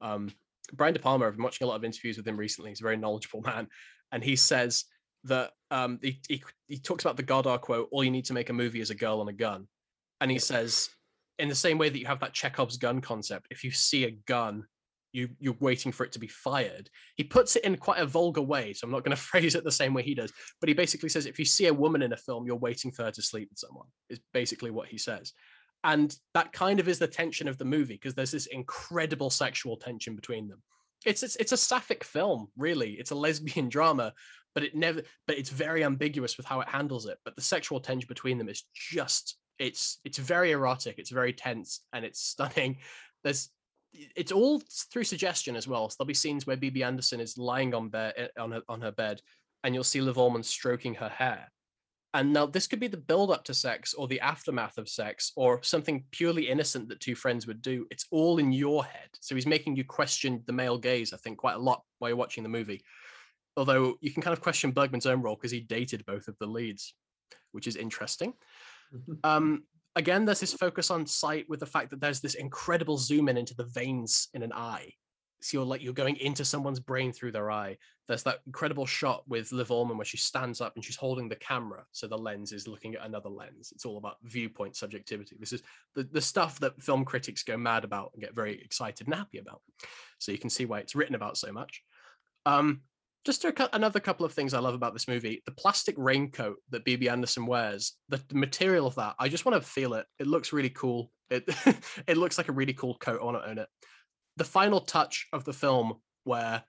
Speaker 1: Um, Brian De Palma, I've been watching a lot of interviews with him recently. He's a very knowledgeable man. And he says that um, he, he, he talks about the Godard quote, all you need to make a movie is a girl and a gun. And he says, in the same way that you have that Chekhov's gun concept, if you see a gun, you, you're waiting for it to be fired. He puts it in quite a vulgar way, so I'm not going to phrase it the same way he does. But he basically says, if you see a woman in a film, you're waiting for her to sleep with someone, is basically what he says. And that kind of is the tension of the movie because there's this incredible sexual tension between them. It's, it's it's a sapphic film, really. It's a lesbian drama, but it never but it's very ambiguous with how it handles it. But the sexual tension between them is just it's it's very erotic it's very tense and it's stunning. There's it's all through suggestion as well. So there'll be scenes where Bibi Andersson is lying on bed eh, on her on her bed and you'll see Liv Ullmann stroking her hair And now this could be the build up to sex or the aftermath of sex or something purely innocent that two friends would do. It's all in your head. So he's making you question the male gaze, I think, quite a lot while you're watching the movie. Although you can kind of question Bergman's own role because he dated both of the leads, which is interesting. um, again, there's this focus on sight with the fact that there's this incredible zoom in into the veins in an eye so you're like you're going into someone's brain through their eye. There's that incredible shot with Liv Ullmann where she stands up and she's holding the camera, so the lens is looking at another lens. It's all about viewpoint subjectivity. This is the, the stuff that film critics go mad about and get very excited and happy about. So you can see why it's written about so much. Um, just a, another couple of things I love about this movie: the plastic raincoat that Bibi Andersson wears, the, the material of that. I just want to feel it. It looks really cool. It it looks like a really cool coat. I want to own it the final touch of the film where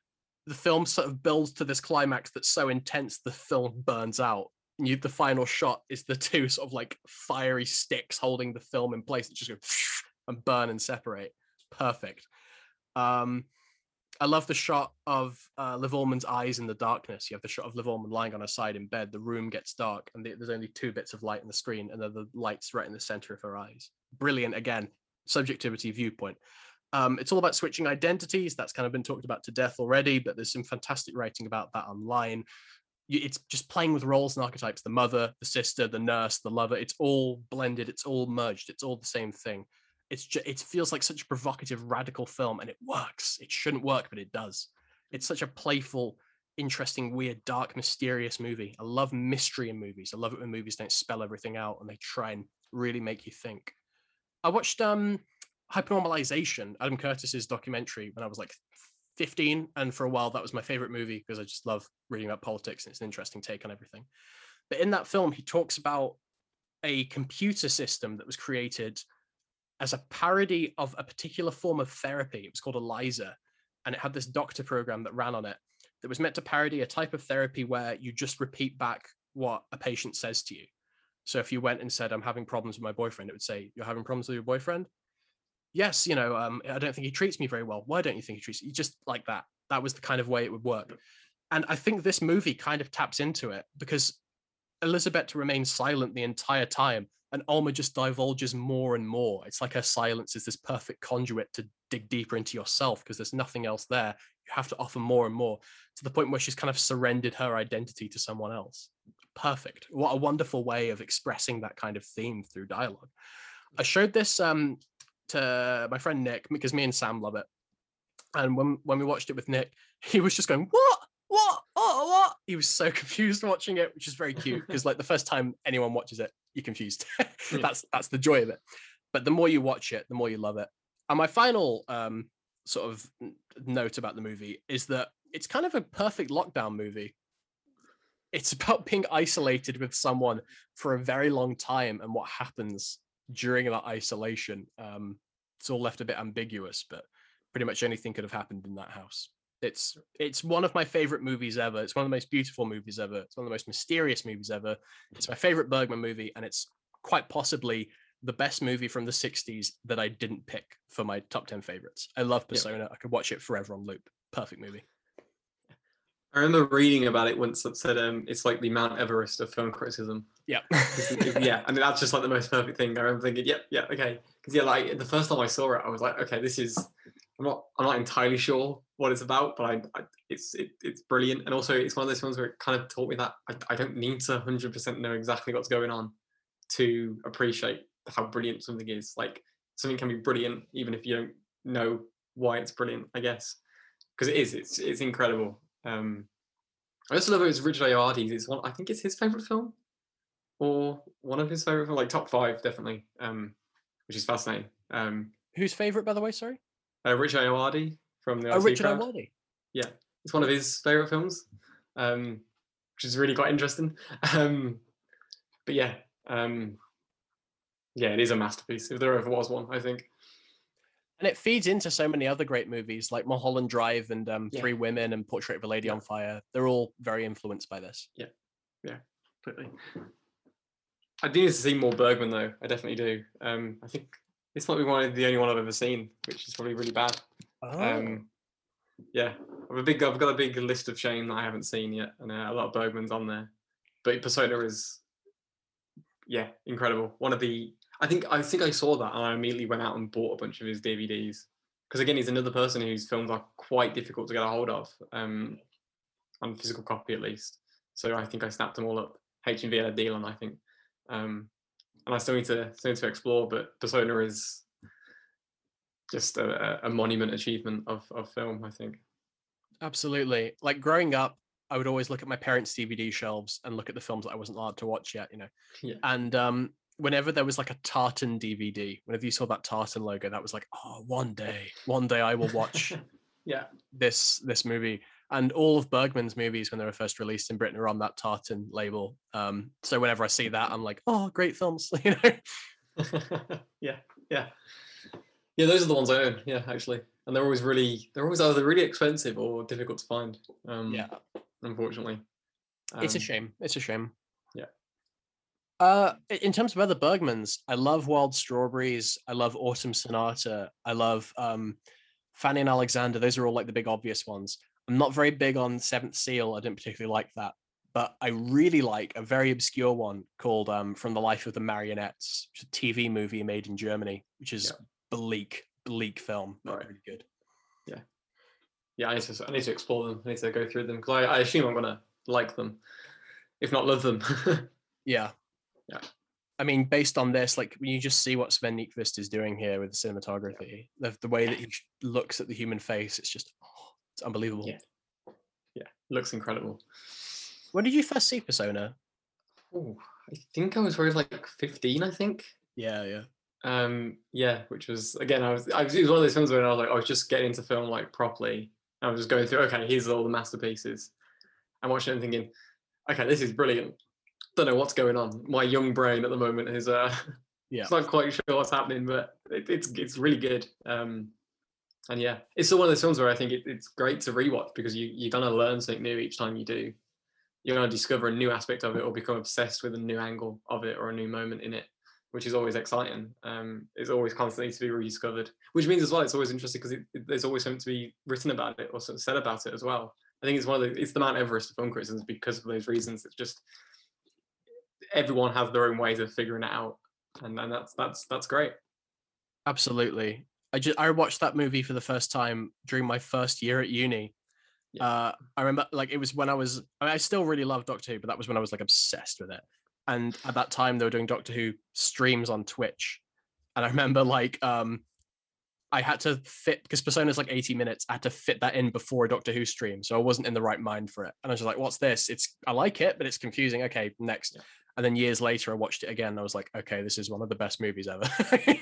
Speaker 1: the film sort of builds to this climax that's so intense the film burns out. And you, the final shot is the two sort of like fiery sticks holding the film in place that just go and burn and separate. Perfect. Um, I love the shot of uh, Liv Ullmann's eyes in the darkness. You have the shot of Liv Ullmann lying on her side in bed. The room gets dark, and the, there's only two bits of light in the screen, and then the light's right in the center of her eyes. Brilliant again, subjectivity viewpoint. Um, it's all about switching identities. That's kind of been talked about to death already, but there's some fantastic writing about that online. It's just playing with roles and archetypes the mother, the sister, the nurse, the lover. It's all blended, it's all merged, it's all the same thing. It's just, it feels like such a provocative, radical film, and it works. It shouldn't work, but it does. It's such a playful, interesting, weird, dark, mysterious movie. I love mystery in movies. I love it when movies don't spell everything out and they try and really make you think. I watched um Hypernormalization, Adam Curtis's documentary when I was like 15. And for a while, that was my favorite movie because I just love reading about politics and it's an interesting take on everything. But in that film, he talks about a computer system that was created as a parody of a particular form of therapy. It was called ELIZA. And it had this doctor program that ran on it that was meant to parody a type of therapy where you just repeat back what a patient says to you. So if you went and said, I'm having problems with my boyfriend, it would say, You're having problems with your boyfriend? Yes, you know, um, I don't think he treats me very well. Why don't you think he treats you? Just like that. That was the kind of way it would work. And I think this movie kind of taps into it because Elizabeth remains silent the entire time and Alma just divulges more and more. It's like her silence is this perfect conduit to dig deeper into yourself because there's nothing else there. You have to offer more and more to the point where she's kind of surrendered her identity to someone else. Perfect. What a wonderful way of expressing that kind of theme through dialogue. I showed this um, to my friend Nick because me and Sam love it. And when when we watched it with Nick, he was just going, "What? What? Oh, what?" He was so confused watching it, which is very cute because like the first time anyone watches it, you're confused. that's that's the joy of it. But the more you watch it, the more you love it. And my final um, sort of note about the movie is that it's kind of a perfect lockdown movie. It's about being isolated with someone for a very long time and what happens during that isolation. Um, it's all left a bit ambiguous, but pretty much anything could have happened in that house. It's it's one of my favorite movies ever. It's one of the most beautiful movies ever. It's one of the most mysterious movies ever. It's my favorite Bergman movie, and it's quite possibly the best movie from the 60s that I didn't pick for my top 10 favorites. I love Persona. Yep. I could watch it forever on loop. Perfect movie.
Speaker 2: I remember reading about it once that said um, it's like the Mount Everest of film criticism.
Speaker 1: Yeah.
Speaker 2: yeah. I mean, that's just like the most perfect thing. I remember thinking, yep, yeah, yeah, okay. Because yeah, like the first time I saw it, I was like, okay, this is. I'm not. I'm not entirely sure what it's about, but I, I it's it, it's brilliant. And also, it's one of those ones where it kind of taught me that I, I don't need to 100% know exactly what's going on to appreciate how brilliant something is. Like something can be brilliant even if you don't know why it's brilliant. I guess because it is. It's it's incredible. Um, I also love it. It's Richard Ayoade's. It's one. I think it's his favorite film, or one of his favorite, like top five, definitely. Um, which is fascinating. Um,
Speaker 1: Whose favorite, by the way? Sorry.
Speaker 2: Uh, Richard Ayoade from the.
Speaker 1: Oh, Richard Ayoade.
Speaker 2: Yeah, it's one of his favorite films, um, which is really quite interesting. Um, but yeah, um, yeah, it is a masterpiece. If there ever was one, I think
Speaker 1: and it feeds into so many other great movies like Mulholland Drive and um, yeah. Three Women and Portrait of a Lady yeah. on Fire. They're all very influenced by this.
Speaker 2: Yeah, yeah, completely. I do need to see more Bergman though. I definitely do. Um, I think this might be one of the only one I've ever seen, which is probably really bad. Oh. Um, yeah, I've a big. I've got a big list of shame that I haven't seen yet, and uh, a lot of Bergman's on there. But Persona is yeah, incredible. One of the I think I think I saw that and I immediately went out and bought a bunch of his DVDs because again he's another person whose films are quite difficult to get a hold of um, on physical copy at least. So I think I snapped them all up. HMV had a deal on I think, um, and I still need to still need to explore. But Persona is just a, a monument achievement of of film. I think.
Speaker 1: Absolutely. Like growing up, I would always look at my parents' DVD shelves and look at the films that I wasn't allowed to watch yet, you know.
Speaker 2: Yeah.
Speaker 1: And um, whenever there was like a Tartan DVD, whenever you saw that Tartan logo, that was like, oh, one day, one day I will watch
Speaker 2: yeah.
Speaker 1: this this movie. And all of Bergman's movies, when they were first released in Britain, are on that Tartan label. Um, so whenever I see that, I'm like, oh, great films, you know.
Speaker 2: yeah, yeah, yeah. Those are the ones I own. Yeah, actually, and they're always really, they're always either really expensive or difficult to find. Um,
Speaker 1: yeah,
Speaker 2: unfortunately.
Speaker 1: it's a
Speaker 2: Um,
Speaker 1: shame. It's a shame.
Speaker 2: Yeah.
Speaker 1: Uh, in terms of other Bergmans, I love Wild Strawberries. I love Autumn Sonata. I love um, Fanny and Alexander. Those are all like the big obvious ones. I'm not very big on Seventh Seal. I didn't particularly like that, but I really like a very obscure one called um, From the Life of the Marionettes, which is a TV movie made in Germany, which is
Speaker 2: Yeah.
Speaker 1: bleak, bleak film, but
Speaker 2: Right.
Speaker 1: really good.
Speaker 2: Yeah, I need to, I need to explore them. I need to go through them because I, I assume I'm gonna like them, if not love them.
Speaker 1: Yeah.
Speaker 2: Yeah.
Speaker 1: I mean, based on this, like when you just see what Sven Nykvist is doing here with the cinematography, the, the way that he looks at the human face, it's just oh, it's unbelievable.
Speaker 2: Yeah. yeah, looks incredible.
Speaker 1: When did you first see Persona?
Speaker 2: Oh, I think I was very like 15. I think.
Speaker 1: Yeah, yeah.
Speaker 2: Um, yeah, which was again, I was, I was, it was one of those films when I was like, I was just getting into film like properly. I was just going through, okay, here's all the masterpieces. I'm watching it and thinking, okay, this is brilliant. Don't know what's going on. My young brain at the moment is, uh,
Speaker 1: Yeah.
Speaker 2: it's not quite sure what's happening, but it, it's it's really good. Um, and yeah, it's still one of those films where I think it, it's great to rewatch because you you're gonna learn something new each time you do. You're gonna discover a new aspect of it or become obsessed with a new angle of it or a new moment in it which is always exciting. Um, it's always constantly to be rediscovered, which means as well it's always interesting because it, there's always something to be written about it or sort of said about it as well. I think it's one of the it's the Mount Everest of film criticisms because of those reasons. It's just everyone has their own ways of figuring it out, and, and that's that's that's great.
Speaker 1: Absolutely. I just I watched that movie for the first time during my first year at uni.
Speaker 2: Yeah.
Speaker 1: Uh, I remember like it was when I was I, mean, I still really love Doctor Who, but that was when I was like obsessed with it. And at that time they were doing Doctor Who streams on Twitch. And I remember like um I had to fit because Persona's like 80 minutes. I had to fit that in before a Doctor Who stream. So I wasn't in the right mind for it. And I was just like, what's this? It's I like it, but it's confusing. Okay, next.
Speaker 2: Yeah.
Speaker 1: And then years later I watched it again. And I was like, okay, this is one of the best movies ever.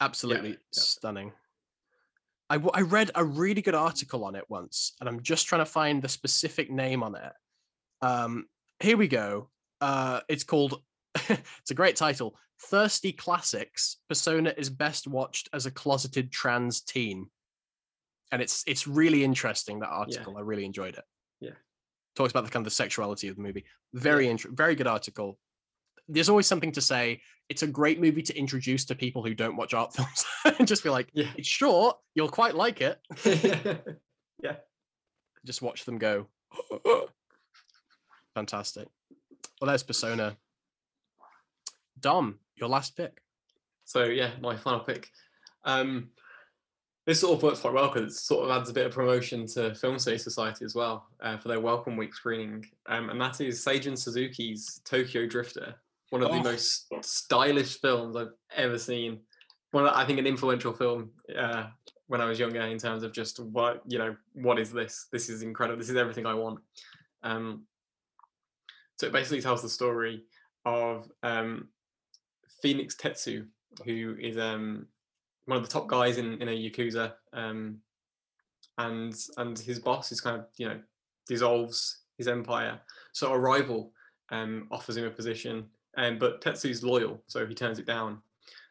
Speaker 1: Absolutely
Speaker 2: yeah.
Speaker 1: stunning. I, I read a really good article on it once, and I'm just trying to find the specific name on it. Um, here we go. Uh, it's called. it's a great title. Thirsty Classics. Persona is best watched as a closeted trans teen, and it's it's really interesting. That article, I really enjoyed it.
Speaker 2: Yeah.
Speaker 1: talks about the kind of the sexuality of the movie. Very int- very good article. There's always something to say. It's a great movie to introduce to people who don't watch art films, and just be like,
Speaker 2: Yeah.
Speaker 1: it's short. You'll quite like it.
Speaker 2: yeah.
Speaker 1: Just watch them go. Fantastic. Well, there's Persona. Dom, your last pick.
Speaker 2: So yeah, my final pick. Um, this sort of works quite well because it sort of adds a bit of promotion to Film Study Society as well uh, for their Welcome Week screening, um, and that is Seijun Suzuki's Tokyo Drifter, one of
Speaker 1: Oh.
Speaker 2: the most stylish films I've ever seen. One, of- I think, an influential film uh, when I was younger in terms of just what you know, what is this? This is incredible. This is everything I want. Um, so it basically tells the story of um, Phoenix Tetsu, who is um, one of the top guys in, in a yakuza, um, and and his boss is kind of you know dissolves his empire. So a rival um, offers him a position, um, but Tetsu's loyal, so he turns it down.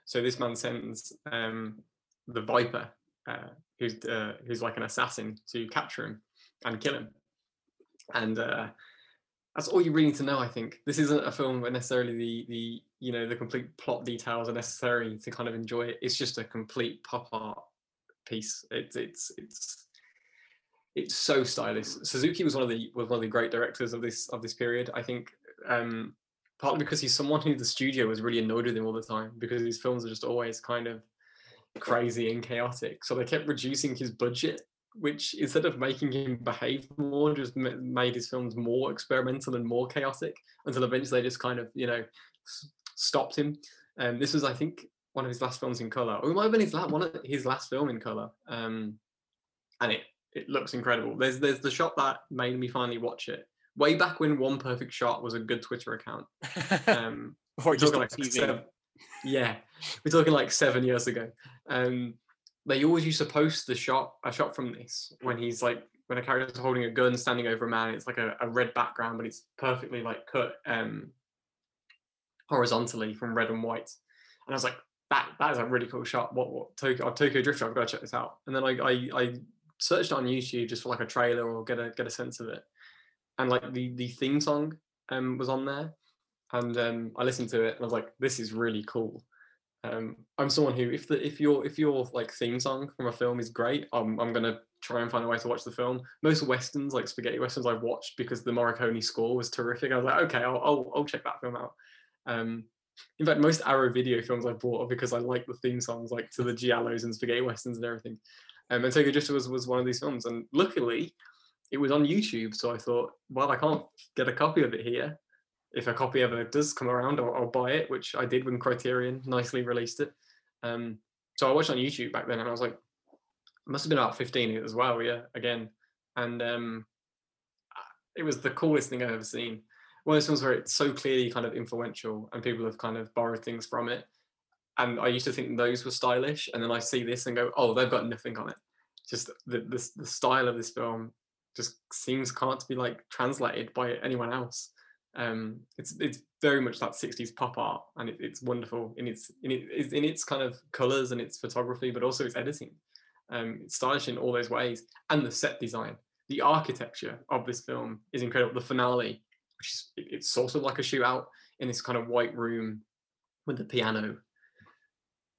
Speaker 2: So this man sends um, the Viper, uh, who's uh, who's like an assassin, to capture him and kill him. And uh, that's all you really need to know. I think this isn't a film where necessarily the the you know the complete plot details are necessary to kind of enjoy it. It's just a complete pop art piece. It's it's it's it's so stylish. Suzuki was one of the was one of the great directors of this of this period. I think um, partly because he's someone who the studio was really annoyed with him all the time because his films are just always kind of crazy and chaotic. So they kept reducing his budget, which instead of making him behave more, just made his films more experimental and more chaotic until eventually they just kind of, you know, stopped him. And um, this was, I think, one of his last films in color, or it might have been his last one of his last film in color. Um, and it it looks incredible. There's there's the shot that made me finally watch it. Way back when One Perfect Shot was a good Twitter account. Um,
Speaker 1: Before just like
Speaker 2: seven, yeah, we're talking like seven years ago. Um, they always used to post the shot, a shot from this when he's like when a character's holding a gun, standing over a man. It's like a, a red background, but it's perfectly like cut um, horizontally from red and white. And I was like, that that is a really cool shot. What what Tokyo, Tokyo Drifter? I've got to check this out. And then I, I I searched on YouTube just for like a trailer or get a get a sense of it. And like the the theme song um was on there, and um I listened to it and I was like, this is really cool. Um, I'm someone who if the if your if your like theme song from a film is great, I'm I'm gonna try and find a way to watch the film. Most westerns, like spaghetti westerns, I've watched because the Morricone score was terrific. I was like, okay, I'll I'll, I'll check that film out. Um, in fact, most Arrow video films I bought are because I like the theme songs, like to the Giallos and spaghetti westerns and everything. Um, and Tokyo Drifter was, was one of these films. And luckily, it was on YouTube. So I thought, well, I can't get a copy of it here. If a copy ever does come around, I'll, I'll buy it, which I did when Criterion nicely released it. Um, so I watched on YouTube back then and I was like, must have been about 15 as well, yeah, again. And um, it was the coolest thing I've ever seen. One of those films where it's so clearly kind of influential and people have kind of borrowed things from it and I used to think those were stylish, and then I see this and go, oh, they've got nothing on it. Just the the, the style of this film just seems can't be like translated by anyone else. Um, it's it's very much that 60s pop art, and it, it's wonderful in its in its in its kind of colors and its photography, but also its editing. Um, it's stylish in all those ways, and the set design, the architecture of this film is incredible. The finale, it's sort of like a shootout in this kind of white room with the piano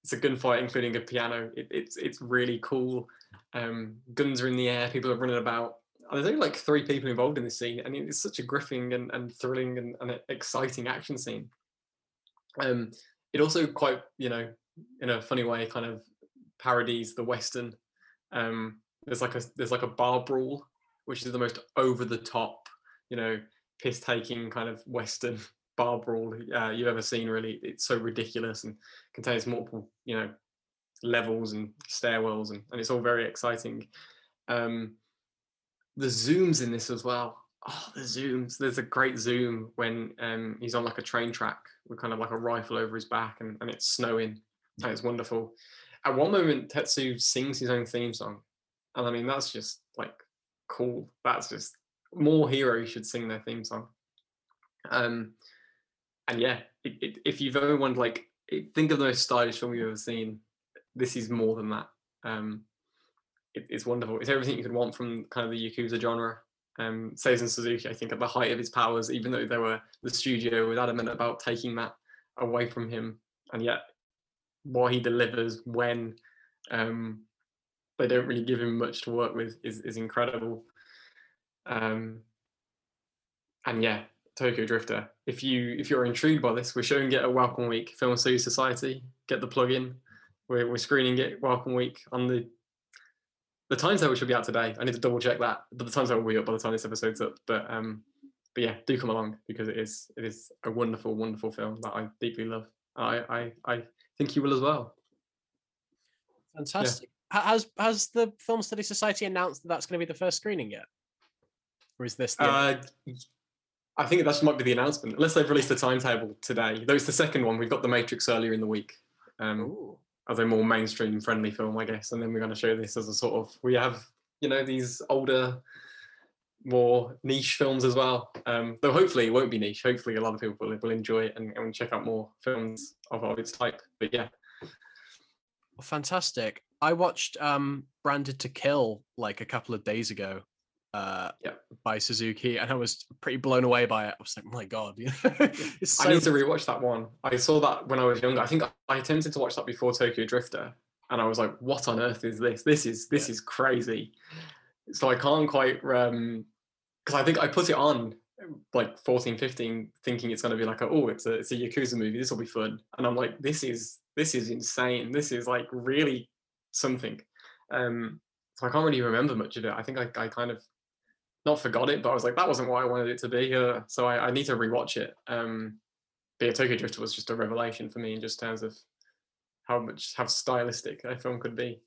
Speaker 2: it's a gunfight including a piano. It, it's it's really cool. Um, guns are in the air. People are running about. there's only like three people involved in this scene, and it's such a gripping and, and thrilling and, and exciting action scene. Um, it also quite you know in a funny way kind of parodies the western. Um, there's like a there's like a bar brawl, which is the most over the top, you know, piss taking kind of western bar brawl uh, you've ever seen. Really, it's so ridiculous and contains multiple, you know, levels and stairwells, and, and it's all very exciting. Um, the zooms in this as well. Oh, the zooms! There's a great zoom when um, he's on like a train track with kind of like a rifle over his back, and, and it's snowing, and it's wonderful. At one moment, Tetsu sings his own theme song, and I mean that's just like cool. That's just more heroes should sing their theme song. Um, and yeah, it, it, if you've ever wanted like think of the most stylish film you've ever seen, this is more than that. Um, it, it's wonderful. It's everything you could want from kind of the Yakuza genre. Um, Seijun Suzuki, I think, at the height of his powers, even though they were the studio was adamant about taking that away from him, and yet what he delivers when um, they don't really give him much to work with is is incredible. Um, and yeah, Tokyo Drifter. If you if you're intrigued by this, we're showing it at Welcome Week Film Study Society. Get the plug in. We're, we're screening it Welcome Week on the the timetable should be out today. I need to double check that, but the timetable will be up by the time this episode's up. But um, but yeah, do come along because it is it is a wonderful, wonderful film that I deeply love. I I I think you will as well.
Speaker 1: Fantastic. Yeah. Has has the Film Study Society announced that that's going to be the first screening yet, or is this? The
Speaker 2: uh, I think that might be the announcement, unless they've released a timetable today. Though it's the second one. We've got The Matrix earlier in the week um, as a more mainstream friendly film, I guess. And then we're going to show this as a sort of, we have, you know, these older, more niche films as well. Um, though hopefully it won't be niche. Hopefully a lot of people will, will enjoy it and, and check out more films of, of its type. But yeah.
Speaker 1: Fantastic. I watched um, Branded to Kill like a couple of days ago uh,
Speaker 2: yeah.
Speaker 1: by Suzuki, and I was pretty blown away by it. I was like, "My God!"
Speaker 2: so- I need to rewatch that one. I saw that when I was younger. I think I attempted to watch that before Tokyo Drifter, and I was like, "What on earth is this? This is this yeah. is crazy." So I can't quite um because I think I put it on like 14, 15, thinking it's going to be like, a, oh, it's a it's a yakuza movie. This will be fun, and I'm like, this is this is insane. This is like really something. Um, so I can't really remember much of it. I think I, I kind of not forgot it, but I was like, that wasn't what I wanted it to be. Uh, so I, I need to rewatch it. Um, but yeah, Tokyo Drift was just a revelation for me in just terms of how much how stylistic a film could be.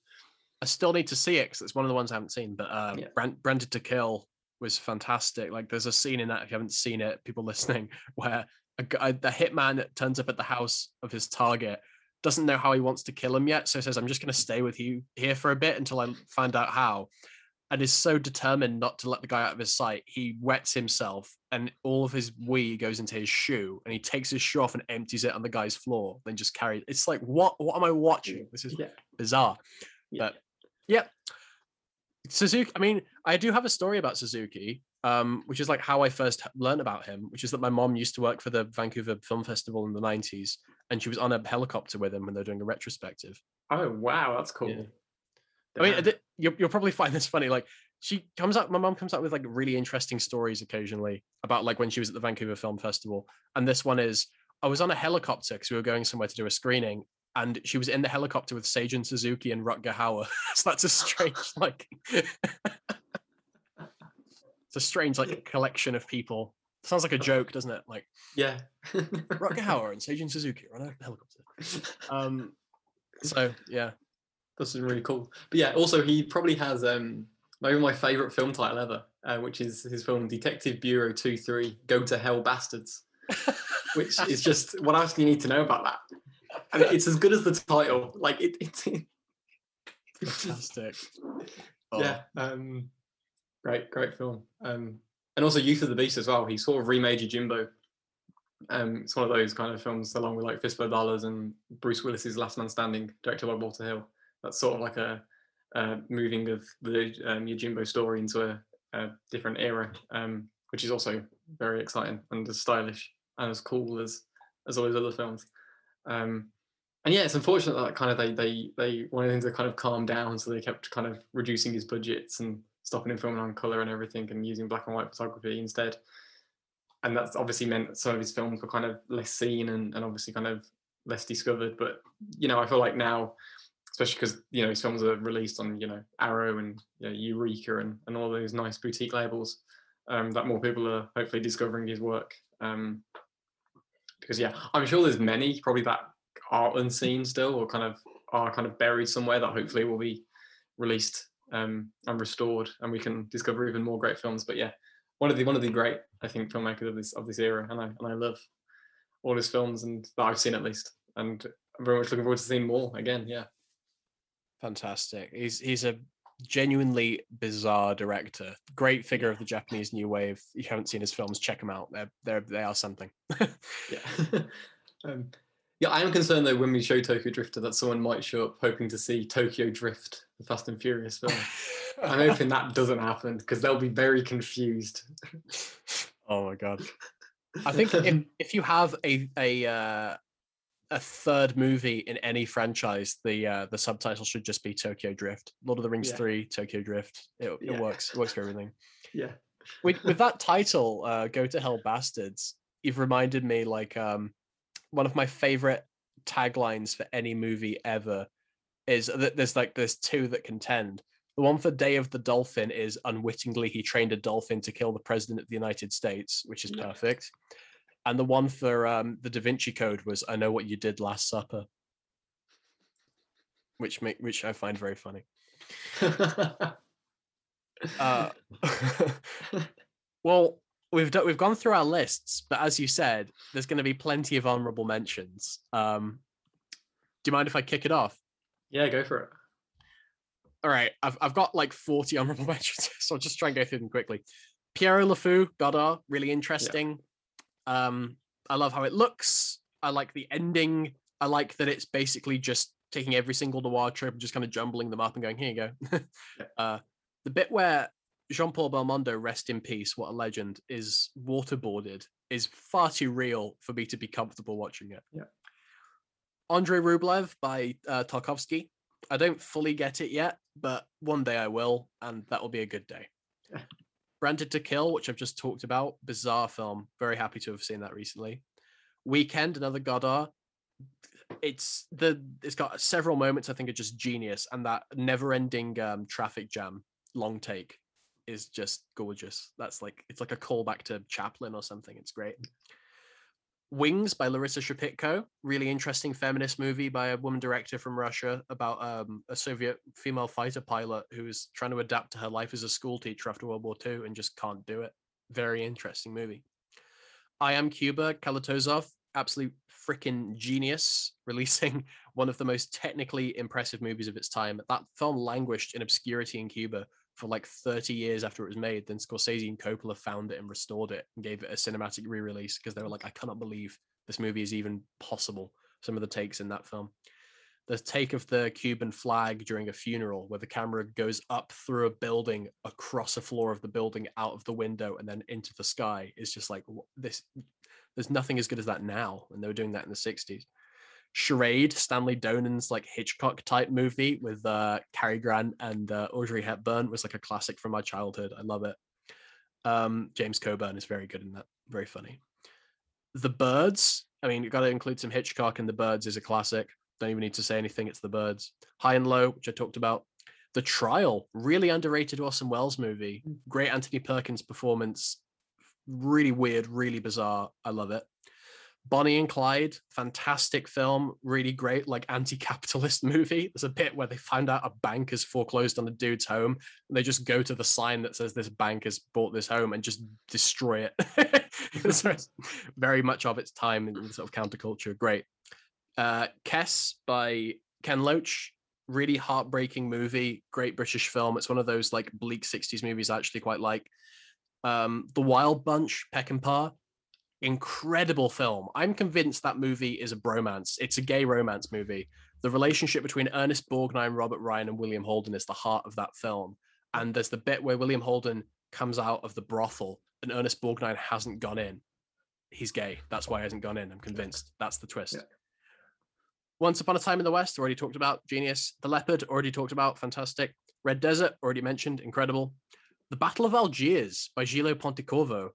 Speaker 1: I still need to see it because it's one of the ones I haven't seen. But uh,
Speaker 2: Yeah.
Speaker 1: Brand, Branded to Kill was fantastic. Like, there's a scene in that if you haven't seen it, people listening, where a guy, the hitman turns up at the house of his target doesn't know how he wants to kill him yet, so says, "I'm just going to stay with you here for a bit until I find out how." And is so determined not to let the guy out of his sight, he wets himself, and all of his wee goes into his shoe, and he takes his shoe off and empties it on the guy's floor. Then just carries. It's like, what? What am I watching? This is
Speaker 2: Yeah.
Speaker 1: bizarre.
Speaker 2: Yeah.
Speaker 1: But yeah, Suzuki. I mean, I do have a story about Suzuki, um, which is like how I first learned about him, which is that my mom used to work for the Vancouver Film Festival in the '90s, and she was on a helicopter with him when they're doing a retrospective.
Speaker 2: Oh wow, that's cool.
Speaker 1: Yeah. I mean, th- you'll, you'll probably find this funny. Like, she comes up, my mom comes up with like really interesting stories occasionally about like when she was at the Vancouver Film Festival. And this one is, I was on a helicopter because we were going somewhere to do a screening, and she was in the helicopter with Seijun Suzuki and Rutger Hauer. so that's a strange, like, it's a strange like collection of people. Sounds like a joke, doesn't it? Like
Speaker 2: yeah.
Speaker 1: Rutger Hauer and Seijun Suzuki are on a helicopter. Um, so yeah,
Speaker 2: That's been really cool. But yeah, also he probably has um maybe my favorite film title ever, uh, which is his film Detective Bureau 2 3 Go to Hell Bastards, which is just what else do you need to know about that? And it's as good as the title. Like it, it's
Speaker 1: fantastic. Oh,
Speaker 2: yeah, um, great, great film. Um, and also Youth of the Beast as well. He sort of remade Yojimbo. Um, it's one of those kind of films, along with like Fistful of Dollars and Bruce Willis's Last Man Standing, directed by Walter Hill. That's sort of like a, uh moving of the um, Yojimbo story into a, a different era, um, which is also very exciting and as stylish and as cool as as all his other films. Um, and yeah, it's unfortunate that kind of they they they wanted him to kind of calm down, so they kept kind of reducing his budgets and stopping him filming on color and everything, and using black and white photography instead. And that's obviously meant that some of his films were kind of less seen and, and obviously kind of less discovered. But you know, I feel like now, especially because you know his films are released on you know Arrow and you know, Eureka and, and all those nice boutique labels, um, that more people are hopefully discovering his work. Um, because yeah, I'm sure there's many probably that are unseen still or kind of are kind of buried somewhere that hopefully will be released um, and restored and we can discover even more great films. But yeah, one of the one of the great I think filmmakers of this of this era, and I and I love all his films and that I've seen at least, and I'm very much looking forward to seeing more again. Yeah,
Speaker 1: fantastic. He's he's a genuinely bizarre director. Great figure of the Japanese new wave. If you haven't seen his films, check them out. They're they're they are something.
Speaker 2: yeah. um, yeah, I am concerned though when we show Tokyo Drifter that someone might show up hoping to see Tokyo Drift, the Fast and Furious film. I'm hoping that doesn't happen because they'll be very confused.
Speaker 1: oh my god. I think if, if you have a a uh, a third movie in any franchise, the uh, the subtitle should just be Tokyo Drift. Lord of the Rings
Speaker 2: Yeah.
Speaker 1: three, Tokyo Drift. It, it
Speaker 2: Yeah.
Speaker 1: works. It works for everything.
Speaker 2: Yeah.
Speaker 1: with with that title, uh, "Go to Hell, Bastards," you've reminded me like um, one of my favorite taglines for any movie ever is that there's like there's two that contend. The one for Day of the Dolphin is unwittingly he trained a dolphin to kill the president of the United States, which is
Speaker 2: Yeah.
Speaker 1: And the one for um, the Da Vinci Code was "I know what you did last supper," which make which I find very funny. Uh, well, we've done, we've gone through our lists, but as you said, there's going to be plenty of honorable mentions. Um, do you mind if I kick it off?
Speaker 2: yeah, go for it.
Speaker 1: All right, I've I've got like 40 honorable mentions, so I'll just try and go through them quickly. Pierrot Le Fou, Godard, really interesting. Um, I love how it looks. I like the ending. I like that it's basically just taking every single noir trope and just kind of jumbling them up and going, here you go. uh, the bit where Jean Paul Belmondo, rest in peace, what a legend, is waterboarded is far too real for me to be comfortable watching it.
Speaker 2: Yeah.
Speaker 1: Andrei Rublev by uh, Tarkovsky. I don't fully get it yet, but one day I will, and that will be a good day. Branded to Kill, which I've just talked about, bizarre film. Very happy to have seen that recently. Weekend, another Godard. It's the it's got several moments I think are just genius, and that never-ending um, traffic jam long take is just gorgeous. That's like it's like a callback to Chaplin or something. It's great. Wings by Larissa Shepitko, really interesting feminist movie by a woman director from Russia about um, a Soviet female fighter pilot who's trying to adapt to her life as a school teacher after World War II and just can't do it. Very interesting movie. I Am Cuba, Kalatozov, absolute freaking genius, releasing one of the most technically impressive movies of its time. That film languished in obscurity in Cuba for like 30 years after it was made. Then Scorsese and Coppola found it and restored it and gave it a cinematic re-release because they were like, I cannot believe this movie is even possible. Some of the takes in that film. The take of the Cuban flag during a funeral, where the camera goes up through a building, across a floor of the building, out of the window, and then into the sky, is just like this. There's nothing as good as that now, and they were doing that in the '60s. Charade, Stanley Donen's like Hitchcock type movie with uh, Cary Grant and uh, Audrey Hepburn was like a classic from my childhood. I love it. Um, James Coburn is very good in that. Very funny. The Birds. I mean, you've got to include some Hitchcock, and The Birds is a classic. Don't even need to say anything. It's The Birds. High and Low, which I talked about. The Trial, really underrated Orson Welles movie. Mm. Great Anthony Perkins performance. Really weird, really bizarre. I love it. Bonnie and Clyde, fantastic film, really great, like anti-capitalist movie. There's a bit where they find out a bank has foreclosed on a dude's home, and they just go to the sign that says this bank has bought this home and just destroy it. so very much of its time in sort of counterculture. Great. Uh, Kes by Ken Loach, really heartbreaking movie, great British film. It's one of those like bleak 60s movies I actually quite like. Um, the Wild Bunch, Peckinpah, incredible film. I'm convinced that movie is a bromance. It's a gay romance movie. The relationship between Ernest Borgnine, Robert Ryan, and William Holden is the heart of that film. And there's the bit where William Holden comes out of the brothel and Ernest Borgnine hasn't gone in. He's gay. That's why he hasn't gone in. I'm convinced. That's the twist. Yeah. Once Upon a Time in the West, already talked about. Genius. The Leopard, already talked about. Fantastic. Red Desert, already mentioned. Incredible. The Battle of Algiers by Gillo Pontecorvo,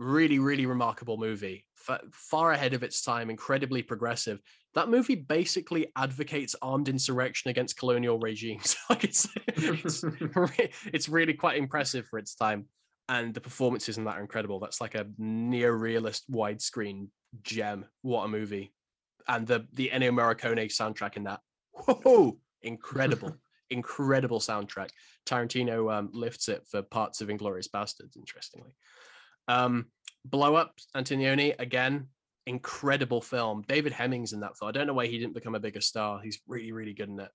Speaker 1: really really remarkable movie F- far ahead of its time incredibly progressive. That movie basically advocates armed insurrection against colonial regimes. Like it's it's, it's really quite impressive for its time and the performances in that are incredible. That's like a near realist widescreen gem. What a movie. And the the Ennio Morricone soundtrack in that. Whoa! Incredible. Incredible soundtrack. Tarantino um, lifts it for parts of Inglourious Basterds interestingly um, Blow Up, Antonioni, again, incredible film. David Hemmings in that film. I don't know why he didn't become a bigger star. He's really, really good in it.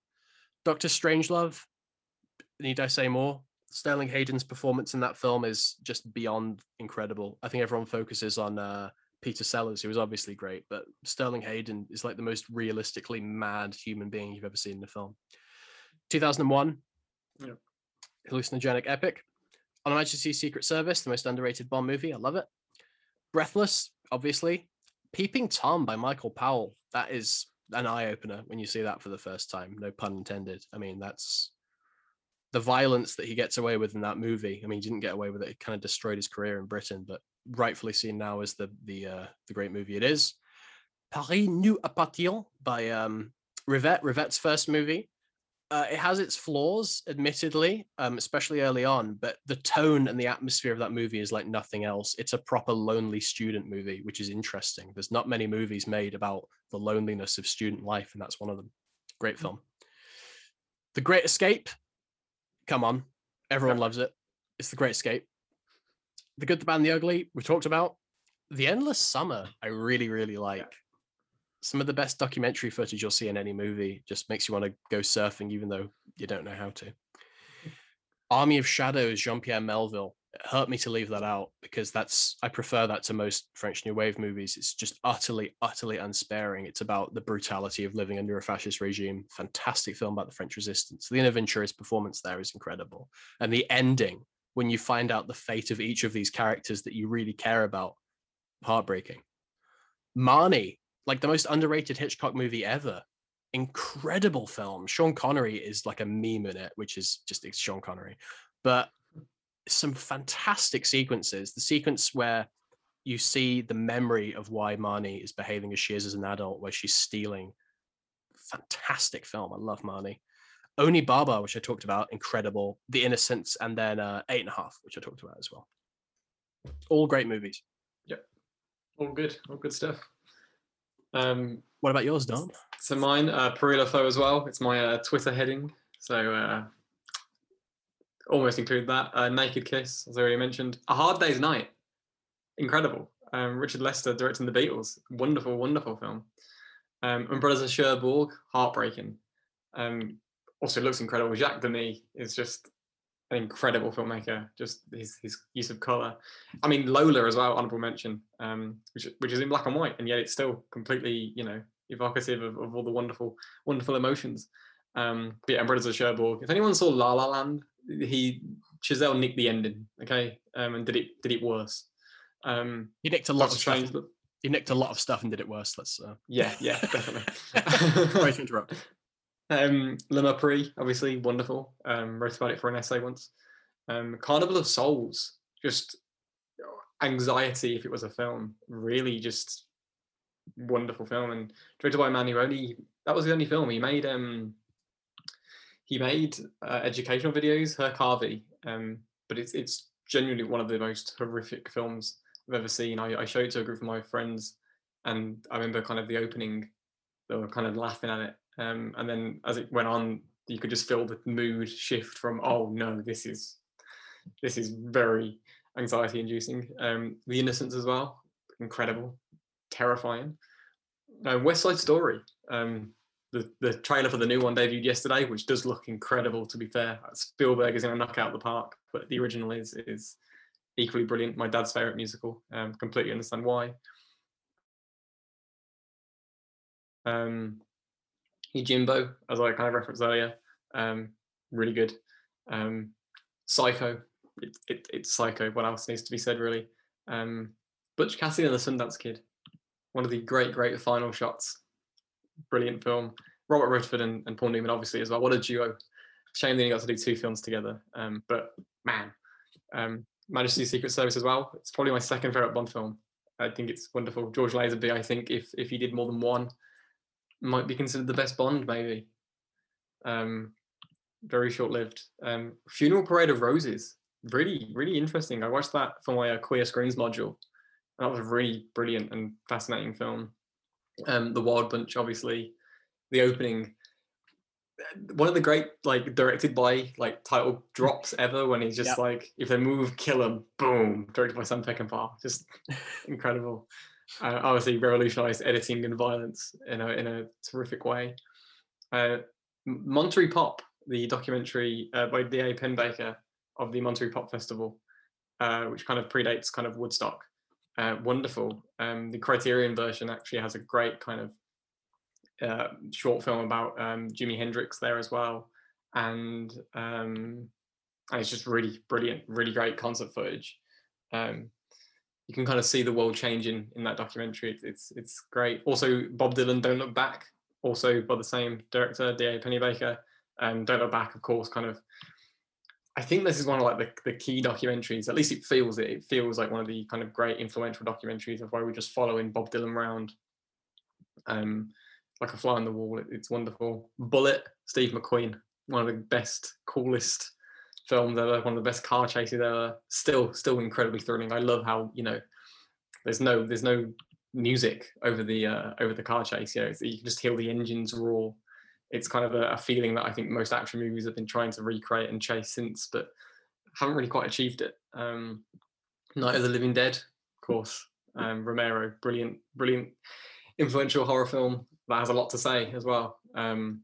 Speaker 1: Doctor Strangelove, need I say more? Sterling Hayden's performance in that film is just beyond incredible. I think everyone focuses on uh, Peter Sellers, who was obviously great, but Sterling Hayden is like the most realistically mad human being you've ever seen in a film. 2001, yeah. hallucinogenic epic. On Majesty's Secret Service, the most underrated Bond movie. I love it. Breathless, obviously. Peeping Tom by Michael Powell. That is an eye opener when you see that for the first time. No pun intended. I mean, that's the violence that he gets away with in that movie. I mean, he didn't get away with it. It kind of destroyed his career in Britain, but rightfully seen now as the the uh, the great movie it is. Paris nous appartient by um, Rivette. Rivette's first movie uh, it has its flaws, admittedly, um, especially early on, but the tone and the atmosphere of that movie is like nothing else. It's a proper lonely student movie, which is interesting. There's not many movies made about the loneliness of student life, and that's one of them. Great mm. film. The Great Escape. Come on, everyone yeah. loves it. It's The Great Escape. The Good, the Bad, and the Ugly. We talked about. The Endless Summer. I really, really like some of the best documentary footage you'll see in any movie just makes you want to go surfing even though you don't know how to. Army of shadows jean-pierre melville it hurt me to leave that out because that's i prefer that to most french new wave movies. It's just utterly utterly unsparing. It's about the brutality of living under a fascist regime. Fantastic film about the french resistance. Lino Ventura's performance there is incredible. And the ending when you find out the fate of each of these characters that you really care about heartbreaking. Marnie like the most underrated Hitchcock movie ever. Incredible film. Sean Connery is like a meme in it, which is just it's Sean Connery. But some fantastic sequences. The sequence where you see the memory of why Marnie is behaving as she is as an adult, where she's stealing. Fantastic film. I love Marnie. Onibaba, which I talked about, incredible. The Innocents, and then uh, Eight and a Half, which I talked about as well. All great movies.
Speaker 2: Yep. All good. All good stuff. Um,
Speaker 1: what about yours, Dom?
Speaker 2: So mine, uh, Perillo as well. It's my uh, Twitter heading. So uh, almost include that. Uh, Naked Kiss, as I already mentioned. A Hard Day's Night. Incredible. Um, Richard Lester directing The Beatles. Wonderful, wonderful film. Um, Umbrellas of Cherbourg, heartbreaking. Um, also looks incredible. Jacques Demy is just an incredible filmmaker. Just his his use of color. I mean Lola as well, honorable mention, um, which which is in black and white, and yet it's still completely you know evocative of, of all the wonderful wonderful emotions. Um, but yeah, and Umbrellas of Cherbourg. If anyone saw La La Land, he Chazelle nicked the ending, okay, um, and did it did it worse. Um,
Speaker 1: he nicked a lot of stuff. He nicked a lot of stuff and did it worse. Let's. Uh...
Speaker 2: Yeah, yeah, definitely.
Speaker 1: Sorry to interrupt.
Speaker 2: Um, Le Mépris, obviously wonderful. Um, wrote about it for an essay once. Um, Carnival of Souls, just anxiety if it was a film. Really, just wonderful film and directed by a man who only that was the only film he made. Um, he made uh, educational videos, Herk Harvey, um, but it's it's genuinely one of the most horrific films I've ever seen. I, I showed it to a group of my friends, and I remember kind of the opening, they were kind of laughing at it um, and then as it went on, you could just feel the mood shift from oh no, this is this is very anxiety inducing. Um, the Innocents as well, incredible, terrifying. Uh, West Side Story. Um, the, the trailer for the new one debuted yesterday, which does look incredible. To be fair, Spielberg is going to knock out the park, but the original is is equally brilliant. My dad's favorite musical. Um, completely understand why. Um, Yojimbo, as I kind of referenced earlier, um, really good. Um, Psycho, it, it, it's Psycho. What else needs to be said, really? Um, Butch Cassidy and the Sundance Kid, one of the great, great final shots. Brilliant film. Robert Redford and, and Paul Newman, obviously, as well. What a duo. Shame they only got to do two films together. Um, but man, um, Majesty's Secret Service as well. It's probably my second favorite Bond film. I think it's wonderful. George Lazenby, I think if if he did more than one, might be considered the best Bond, maybe. Um, very short lived. Um, Funeral Parade of Roses, really, really interesting. I watched that for my uh, Queer Screens module. That was a really brilliant and fascinating film. Um, the Wild Bunch, obviously, the opening. One of the great, like, directed by like title drops ever when he's just yep. like, if they move, kill them, boom, directed by Sam Peckinpah. Just incredible uh, obviously revolutionized editing and violence in a, in a terrific way. Uh, Monterey Pop, the documentary uh, by D.A. Pennebaker of the Monterey Pop Festival, uh, which kind of predates kind of Woodstock. Uh, wonderful. Um, the Criterion version actually has a great kind of uh, short film about um, Jimi Hendrix there as well, and um, and it's just really brilliant, really great concert footage. Um, you can kind of see the world changing in that documentary. It's it's great. Also, Bob Dylan, Don't Look Back, also by the same director, D.A. Pennebaker. Um, Don't Look Back, of course, kind of. I think this is one of like the, the key documentaries. At least it feels it. It feels like one of the kind of great influential documentaries of where we're just following Bob Dylan around, um, like a fly on the wall. It, it's wonderful. Bullitt, Steve McQueen, one of the best, coolest films ever, one of the best car chases ever. Still, still incredibly thrilling. I love how you know there's no there's no music over the uh, over the car chase. You know, you can just hear the engines roar. It's kind of a, a, feeling that I think most action movies have been trying to recreate and chase since, but haven't really quite achieved it. Um, Night of the Living Dead, of course. Um, Romero, brilliant, brilliant, influential horror film that has a lot to say as well. Um,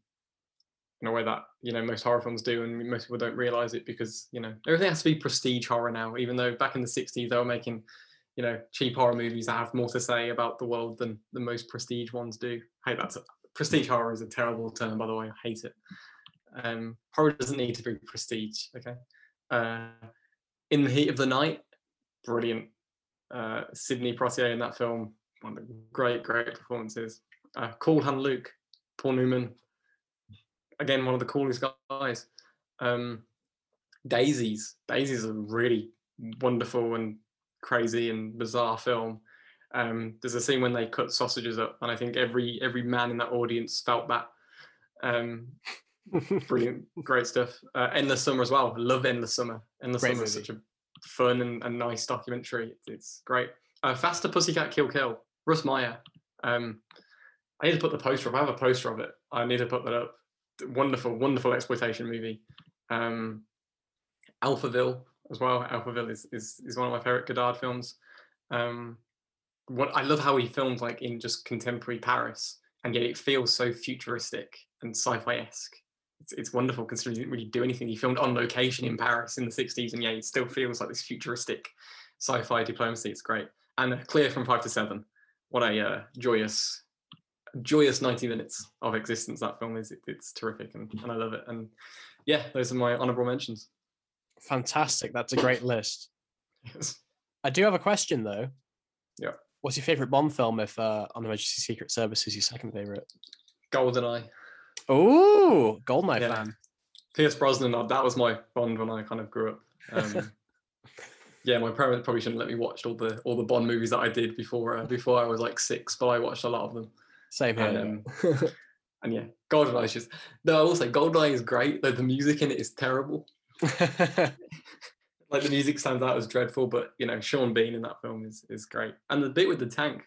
Speaker 2: in a way that you know most horror films do, and most people don't realize it because you know everything has to be prestige horror now. Even though back in the '60s they were making you know cheap horror movies that have more to say about the world than the most prestige ones do. Hate that. Prestige horror is a terrible term, by the way. I hate it. Um, horror doesn't need to be prestige. Okay. Uh, in the heat of the night, brilliant. Uh, Sidney Poitier in that film, one of the great, great performances. Uh, Cool Luke, Paul Newman, again one of the coolest guys. Um, Daisies. Daisies is a really wonderful and crazy and bizarre film. Um, there's a scene when they cut sausages up, and I think every every man in that audience felt that. Um, brilliant, great stuff. Uh, Endless Summer as well. Love Endless Summer. Endless
Speaker 1: Great
Speaker 2: Summer is such a fun and, and nice documentary. It's, it's great. Uh, Faster Pussycat Kill Kill. Russ Meyer. Um, I need to put the poster up. I have a poster of it. I need to put that up. Wonderful, wonderful exploitation movie. Um, Alphaville as well. Alphaville is, is is one of my favorite Godard films. Um, what I love how he filmed like in just contemporary Paris, and yet it feels so futuristic and sci-fi esque. It's, it's wonderful considering he didn't really do anything. He filmed on location in Paris in the 60s, and yeah, it still feels like this futuristic sci-fi diplomacy. It's great. And Cléo from Five to Seven. What a uh, joyous, joyous 90 minutes of existence that film is. It, it's terrific, and, and I love it. And yeah, those are my honourable mentions.
Speaker 1: Fantastic. That's a great list.
Speaker 2: Yes.
Speaker 1: I do have a question though.
Speaker 2: Yeah.
Speaker 1: What's your favorite Bond film if uh, On Majesty's Secret Service is your second favorite?
Speaker 2: Goldeneye.
Speaker 1: Oh, Goldeneye
Speaker 2: Yeah.
Speaker 1: fan.
Speaker 2: Pierce Brosnan, that was my Bond when I kind of grew up. Um, yeah, my parents probably shouldn't let me watch all the all the Bond movies that I did before uh, before I was like six, but I watched a lot of them.
Speaker 1: Same here.
Speaker 2: And, um, and yeah, Goldeneye is just no. I will say Goldeneye is great, though the music in it is terrible. Like the music stands out as dreadful, but you know Sean Bean in that film is is great, and the bit with the tank,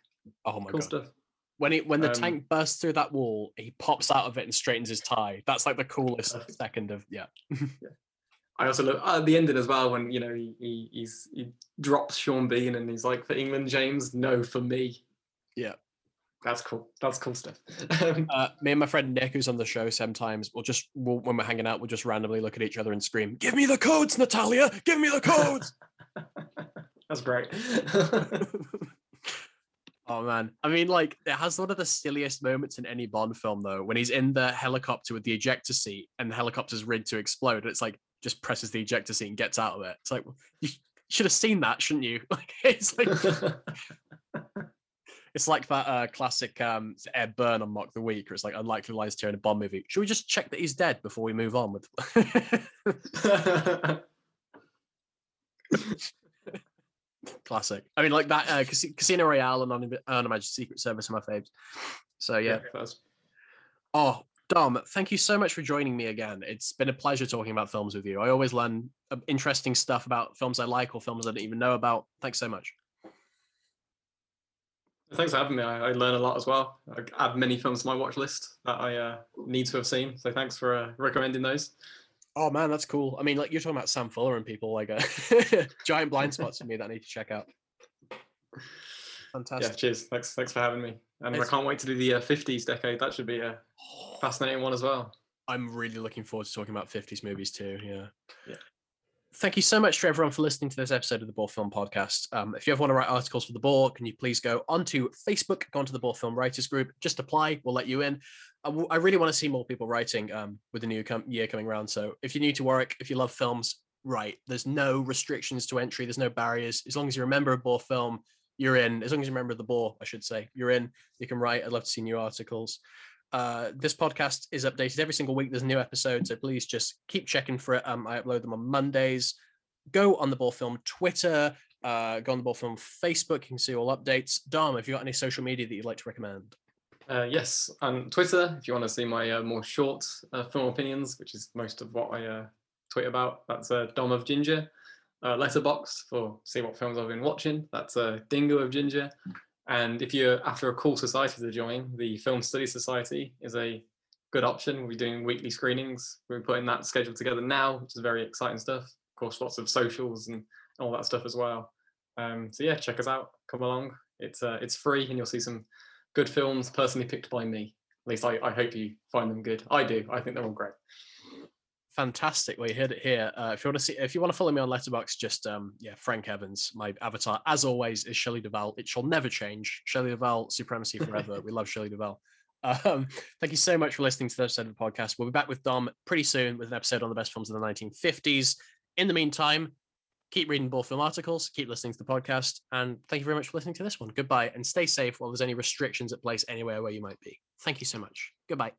Speaker 1: oh my
Speaker 2: cool
Speaker 1: god.
Speaker 2: stuff.
Speaker 1: When he when the
Speaker 2: Um,
Speaker 1: tank bursts through that wall, he pops out of it and straightens his tie. That's like the coolest
Speaker 2: Perfect.
Speaker 1: second of yeah. yeah.
Speaker 2: I also love uh, the ending as well when you know he, he he's he drops Sean Bean and he's like for England, James, no for me.
Speaker 1: Yeah.
Speaker 2: That's cool. That's cool stuff. Um,
Speaker 1: Uh, me and my friend Nick, who's on the show sometimes, we'll just we'll, when we're hanging out, we'll just randomly look at each other and scream, "Give me the codes, Natalia! Give me the codes!"
Speaker 2: that's great.
Speaker 1: oh man, I mean, like it has one of the silliest moments in any Bond film, though, when he's in the helicopter with the ejector seat and the helicopter's rigged to explode. And it's like just presses the ejector seat and gets out of it. It's like you should have seen that, shouldn't you? Like it's like it's like that uh, classic um, Ed Byrne on Mock the Week, where it's like unlikely lies to in a Bond movie. Should we just check that he's dead before we move on with? Classic. I mean, like that uh, Casino Royale and Un- Unimagined Secret Service are my faves. So yeah.
Speaker 2: that's-
Speaker 1: Oh, Dom, thank you so much for joining me again. It's been a pleasure talking about films with you. I always learn uh, interesting stuff about films I like or films I didn't even know about. Thanks so much.
Speaker 2: Thanks for having me. I, I learn a lot as well. I add many films to my watch list that I uh, need to have seen. So thanks for uh, recommending those.
Speaker 1: Oh man, that's cool. I mean, like you're talking about Sam Fuller and people like uh, giant blind spots for me that I need to check out. Fantastic.
Speaker 2: Yeah, cheers. Thanks, thanks for having me. And
Speaker 1: It's-
Speaker 2: I can't wait to do the uh, 50s decade. That should be a fascinating one as well.
Speaker 1: I'm really looking forward to talking about 50s movies too. Yeah.
Speaker 2: Yeah.
Speaker 1: Thank you so much to everyone for listening to this episode of the Boar Film Podcast. Um, if you ever want to write articles for the Boar, can you please go onto Facebook, go onto the Boar Film Writers Group, just apply. We'll let you in. I, w- I really want to see more people writing um, with the new com- year coming around. So if you're new to Warwick, if you love films, write. There's no restrictions to entry. There's no barriers. As long as you're a member of Boar Film, you're in. As long as you're a member of the Boar, I should say, you're in. You can write. I'd love to see new articles. Uh, this podcast is updated every single week. There's a new episode, so please just keep checking for it. Um, I upload them on Mondays. Go on the Boar Film Twitter. Uh, go on the Boar Film Facebook. You can see all updates. Dom, have you got any social media that you'd like to recommend?
Speaker 2: Uh, yes, on Twitter, if you want to see my uh, more short uh, film opinions, which is most of what I uh, tweet about, that's Dom of Ginger. Letterboxd for see what films I've been watching. That's Dingo of Ginger. And if you're after a cool society to join, the Film Study Society is a good option. We're doing weekly screenings. We're putting that schedule together now, which is very exciting stuff. Of course, lots of socials and all that stuff as well. Um, so yeah, check us out. Come along. It's uh, it's free, and you'll see some good films personally picked by me. At least I, I hope you find them good. I do. I think they're all great.
Speaker 1: Fantastic. Well, you heard it here. Uh, if you want to see, if you want to follow me on Letterboxd, just um, yeah, Frank Evans. My avatar, as always, is Shelley Duvall. It shall never change. Shelley Duvall, supremacy forever. we love Shelley Duvall. Um, thank you so much for listening to this episode of the podcast. We'll be back with Dom pretty soon with an episode on the best films of the 1950s. In the meantime, keep reading boar film articles, keep listening to the podcast, and thank you very much for listening to this one. Goodbye, and stay safe while there's any restrictions at place anywhere where you might be. Thank you so much. Goodbye.